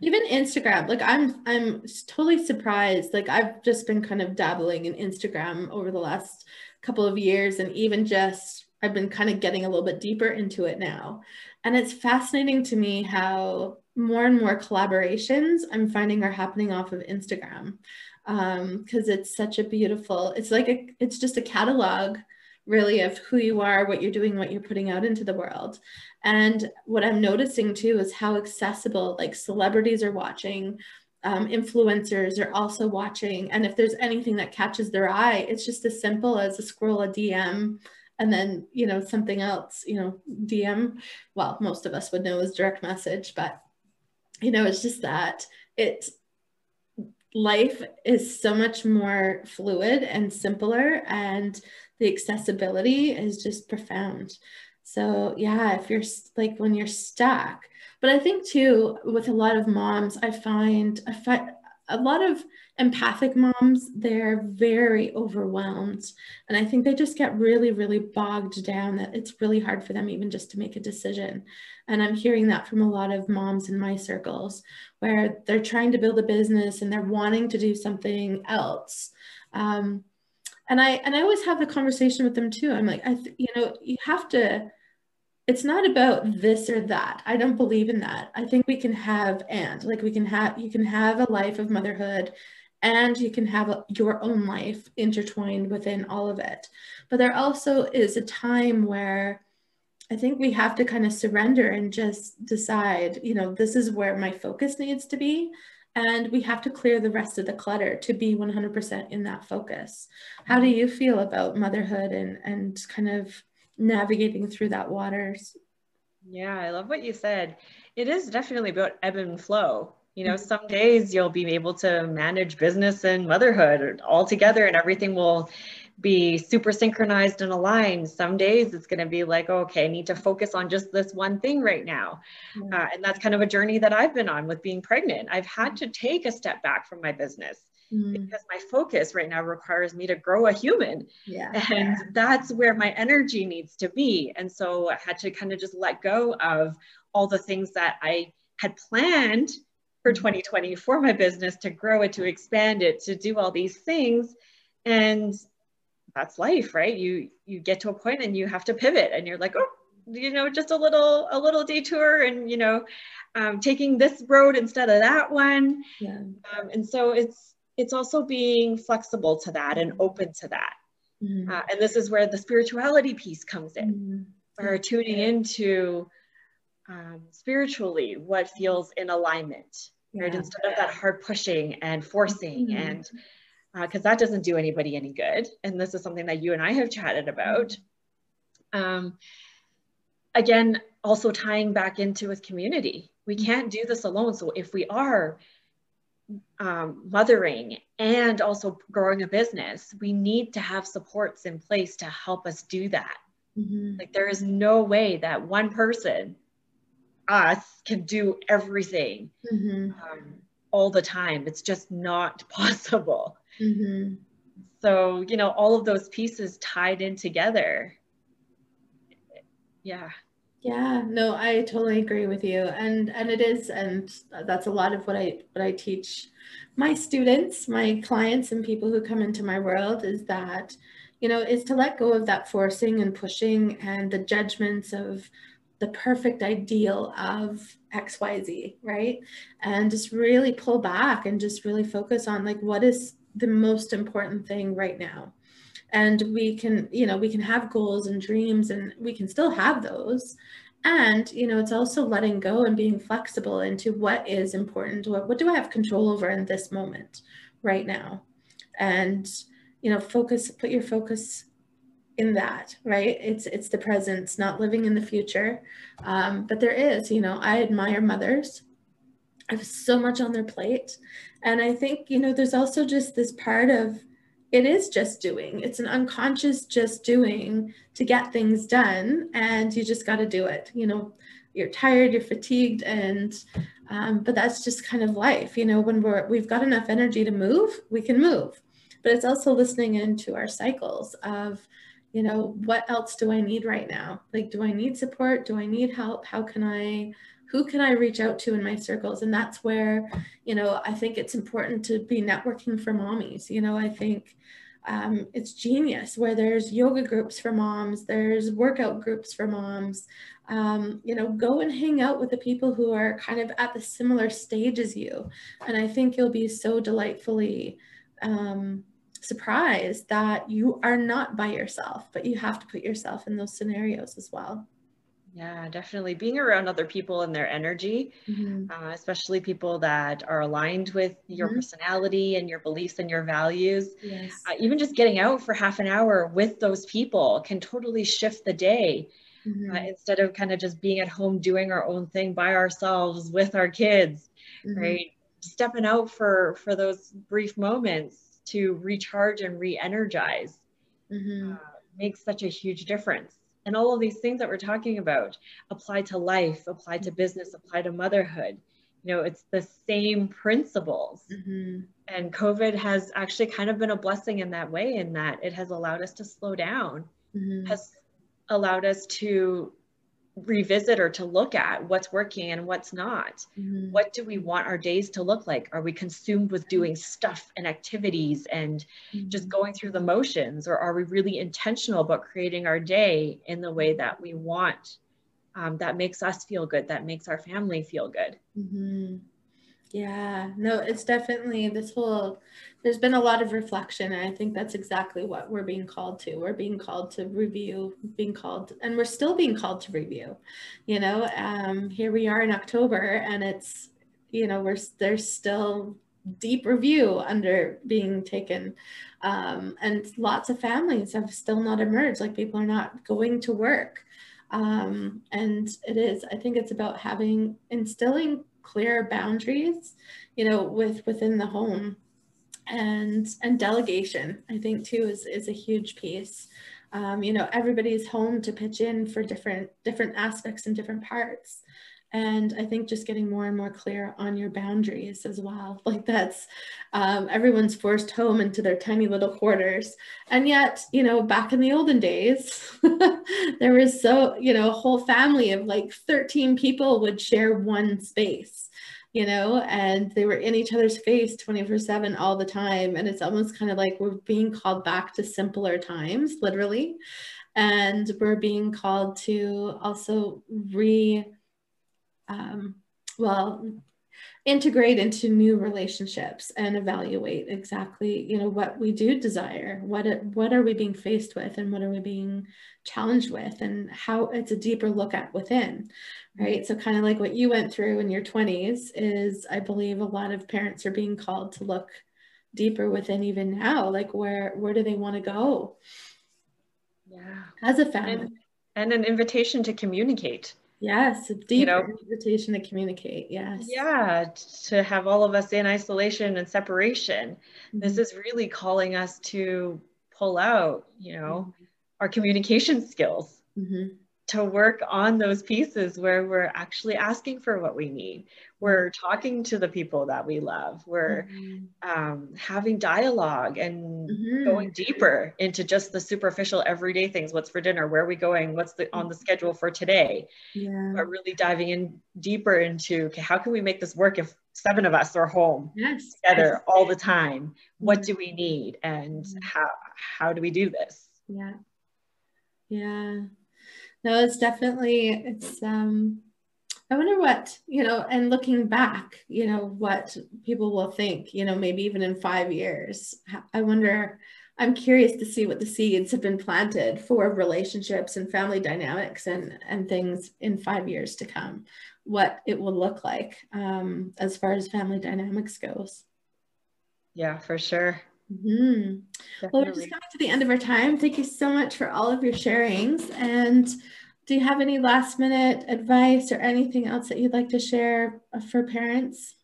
Even Instagram, like I'm I'm totally surprised. Like I've just been kind of dabbling in Instagram over the last couple of years and even just I've been kind of getting a little bit deeper into it now. And it's fascinating to me how more and more collaborations I'm finding are happening off of Instagram. Um, because it's such a beautiful, it's like a, it's just a catalog really of who you are, what you're doing, what you're putting out into the world. And what I'm noticing too is how accessible like celebrities are watching, um, influencers are also watching. And if there's anything that catches their eye, it's just as simple as a scroll a DM and then, you know, something else, you know, DM. Well, most of us would know as direct message, but, you know, it's just that it's life is so much more fluid and simpler and the accessibility is just profound. So yeah, if you're like when you're stuck, but I think too with a lot of moms, I find find a lot of empathic moms they're very overwhelmed and i think they just get really really bogged down that it's really hard for them even just to make a decision and i'm hearing that from a lot of moms in my circles where they're trying to build a business and they're wanting to do something else um, and i and i always have the conversation with them too. I'm like i th- you know you have to it's not about this or that. I don't believe in that. I think we can have and. Like we can have you can have a life of motherhood and you can have a, your own life intertwined within all of it. But there also is a time where i think we have to kind of surrender and just decide you know this is where my focus needs to be and we have to clear the rest of the clutter to be 100% in that focus. How do you feel about motherhood and, and kind of navigating through that waters? Yeah, I love what you said. It is definitely about ebb and flow. You know, some days you'll be able to manage business and motherhood all together and everything will be super synchronized and aligned. Some days it's going to be like, oh, okay, I need to focus on just this one thing right now. Mm-hmm. Uh, and that's kind of a journey that I've been on with being pregnant. I've had to take a step back from my business. Mm-hmm. Because my focus right now requires me to grow a human. Yeah. And that's where my energy needs to be. And so I had to kind of just let go of all the things that I had planned for 2020 mm-hmm. for my business to grow it, to expand it, to do all these things. And that's life, right? You you get to a point and you have to pivot and you're like, oh, you know, just a little a little detour and you know, um, taking this road instead of that one. Yeah. Um, and so it's it's also being flexible to that and open to that. Mm-hmm. Uh, and this is where the spirituality piece comes in, mm-hmm. or tuning into um, spiritually what feels in alignment, yeah. right? Instead of that hard pushing and forcing mm-hmm. and because uh, that doesn't do anybody any good. And this is something that you and I have chatted about. Um, again, also tying back into with community. We can't do this alone. So if we are um, mothering and also growing a business, we need to have supports in place to help us do that. Mm-hmm. Like there is no way that one person, us, can do everything mm-hmm. um, all the time. It's just not possible. Mm-hmm. So, you know, all of those pieces tied in together. Yeah. Yeah, no, I totally agree with you. And and it is and that's a lot of what I what I teach my students, my clients and people who come into my world is that you know, is to let go of that forcing and pushing and the judgments of the perfect ideal of XYZ, right? And just really pull back and just really focus on like what is the most important thing right now. And we can you know we can have goals and dreams and we can still have those. And you know it's also letting go and being flexible into what is important. What, what do i have control over in this moment right now? And you know focus put your focus in that right? It's it's the present not living in the future. Um, but there is you know i admire mothers i have so much on their plate and i think you know there's also just this part of it is just doing. It's an unconscious just doing to get things done, and you just got to do it. You know, you're tired, you're fatigued, and um, but that's just kind of life. You know, when we're we've got enough energy to move, we can move. But it's also listening into our cycles of, you know, what else do I need right now? Like, do I need support? Do I need help? How can I who can I reach out to in my circles? And that's where, you know, I think it's important to be networking for mommies. You know, I think um, it's genius where there's yoga groups for moms, there's workout groups for moms. Um, you know, go and hang out with the people who are kind of at the similar stage as you. And I think you'll be so delightfully um, surprised that you are not by yourself, but you have to put yourself in those scenarios as well. Yeah, definitely. Being around other people and their energy, mm-hmm. uh, especially people that are aligned with your mm-hmm. personality and your beliefs and your values. Yes. Uh, even just getting out for half an hour with those people can totally shift the day. Mm-hmm. Uh, instead of kind of just being at home doing our own thing by ourselves with our kids, mm-hmm. right? Stepping out for for those brief moments to recharge and re-energize mm-hmm. uh, makes such a huge difference and all of these things that we're talking about apply to life apply to business apply to motherhood you know it's the same principles mm-hmm. and covid has actually kind of been a blessing in that way in that it has allowed us to slow down mm-hmm. has allowed us to revisit or to look at what's working and what's not. Mm-hmm. What do we want our days to look like? Are we consumed with doing stuff and activities and mm-hmm. just going through the motions? Or are we really intentional about creating our day in the way that we want? Um, that makes us feel good, that makes our family feel good. Mm-hmm. Yeah, no, it's definitely this whole, there's been a lot of reflection. And I think that's exactly what we're being called to. We're being called to review, being called, and we're still being called to review. You know, um, here we are in October and it's, you know, we're, there's still deep review under being taken. Um, and lots of families have still not emerged. Like people are not going to work. Um, and it is, I think it's about having, instilling clear boundaries, you know, with within the home. And and delegation i think too is is a huge piece. Um, you know everybody's home to pitch in for different different aspects and different parts and i think just getting more and more clear on your boundaries as well like that's um, everyone's forced home into their tiny little quarters and yet you know back in the olden days there was so you know a whole family of like 13 people would share one space you know, and they were in each other's face 24 7 all the time. And it's almost kind of like we're being called back to simpler times, literally. And we're being called to also re, um, well, integrate into new relationships and evaluate exactly you know what we do desire. What it, what are we being faced with and what are we being challenged with and how it's a deeper look at within right? So kind of like what you went through in your 20s is i believe a lot of parents are being called to look deeper within even now like where where do they want to go? Yeah. As a family. and an invitation to communicate. Yes, a deep you know, invitation to communicate. Yes. Yeah, to have all of us in isolation and separation. Mm-hmm. This is really calling us to pull out, you know, mm-hmm. our communication skills. Mm-hmm to work on those pieces where we're actually asking for what we need. We're talking to the people that we love. We're mm-hmm. um, having dialogue and mm-hmm. going deeper into just the superficial everyday things. What's for dinner? Where are we going? What's the on the schedule for today? Yeah. But really diving in deeper into okay, how can we make this work if seven of us are home yes. together all the time? What mm-hmm. do we need, and mm-hmm. how how do we do this? Yeah. Yeah no it's definitely it's um i wonder what you know and looking back you know what people will think you know maybe even in five years i wonder i'm curious to see what the seeds have been planted for relationships and family dynamics and and things in five years to come what it will look like um, as far as family dynamics goes yeah for sure Mm-hmm. Well, we're just coming to the end of our time. Thank you so much for all of your sharings. And do you have any last minute advice or anything else that you'd like to share uh, for parents?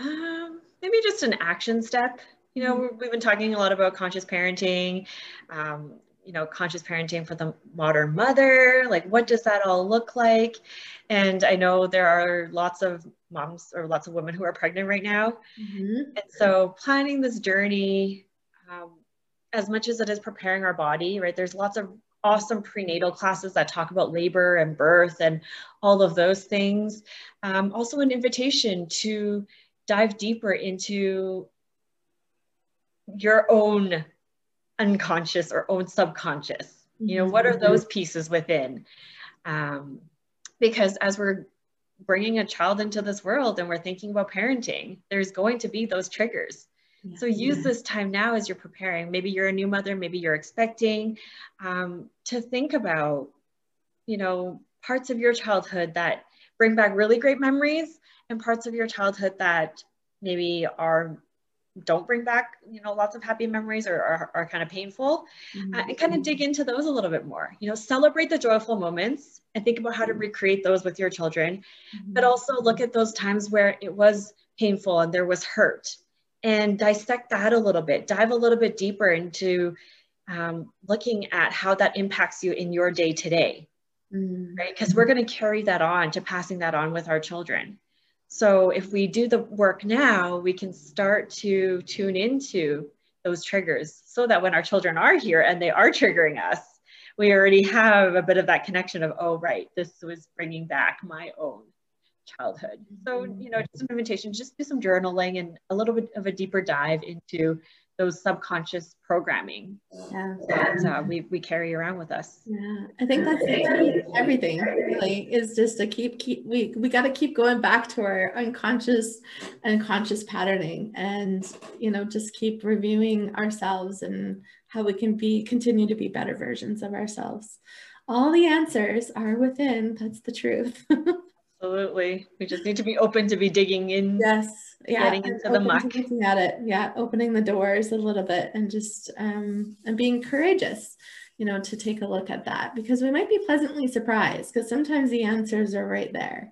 Um, maybe just an action step. You know, mm-hmm. we've been talking a lot about conscious parenting, um, you know, conscious parenting for the modern mother. Like, what does that all look like? And I know there are lots of moms or lots of women who are pregnant right now. Mm-hmm. And so planning this journey, um, as much as it is preparing our body, right? There's lots of awesome prenatal classes that talk about labor and birth and all of those things. Um, also an invitation to dive deeper into your own unconscious or own subconscious. You know, what are mm-hmm. those pieces within? Um, because as we're bringing a child into this world and we're thinking about parenting, there's going to be those triggers. Yeah. So use yeah. this time now as you're preparing. Maybe you're a new mother, maybe you're expecting um, to think about, you know, parts of your childhood that bring back really great memories and parts of your childhood that maybe are don't bring back you know lots of happy memories or are, are kind of painful mm-hmm. uh, and kind of dig into those a little bit more you know celebrate the joyful moments and think about how to recreate those with your children mm-hmm. but also look at those times where it was painful and there was hurt and dissect that a little bit dive a little bit deeper into um, looking at how that impacts you in your day to day mm-hmm. right because we're going to carry that on to passing that on with our children so if we do the work now, we can start to tune into those triggers so that when our children are here and they are triggering us, we already have a bit of that connection of, oh, right, this was bringing back my own childhood. So, you know, just an invitation, just do some journaling and a little bit of a deeper dive into those subconscious programming yeah. that uh, we, we carry around with us. Yeah, I think that's everything really is just to keep, keep we, we got to keep going back to our unconscious and conscious patterning and, you know, just keep reviewing ourselves and how we can be, continue to be better versions of ourselves. All the answers are within, that's the truth. Absolutely. We just need to be open to be digging in. Yes. Yeah. Getting into the muck. Looking at it. Yeah. Opening the doors a little bit and just um and being courageous, you know, to take a look at that because we might be pleasantly surprised because sometimes the answers are right there.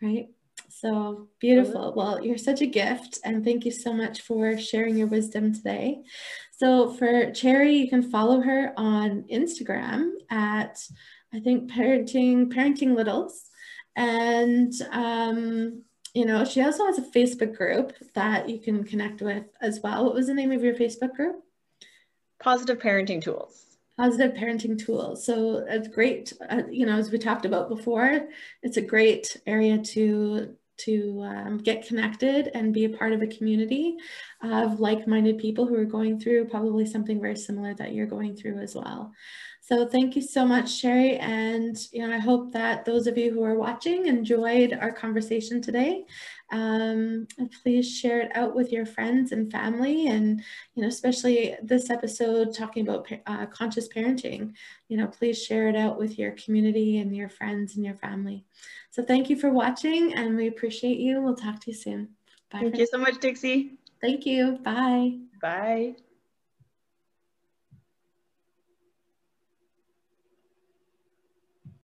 Right. So beautiful. Well, you're such a gift and thank you so much for sharing your wisdom today. So for Sherry, you can follow her on Instagram at I think parenting parenting littles and, um, you know, she also has a Facebook group that you can connect with as well. What was the name of your Facebook group? Positive Parenting Tools. Positive Parenting Tools. So it's great, uh, you know, as we talked about before, it's a great area to to um, get connected and be a part of a community of like-minded people who are going through probably something very similar that you're going through as well. So thank you so much, Sherry. And you know, I hope that those of you who are watching enjoyed our conversation today. Um, please share it out with your friends and family, and you know, especially this episode talking about uh, conscious parenting. You know, please share it out with your community and your friends and your family. So thank you for watching, and we appreciate you. We'll talk to you soon. Bye. Thank you so much, Dixie. Thank you. Bye. Bye.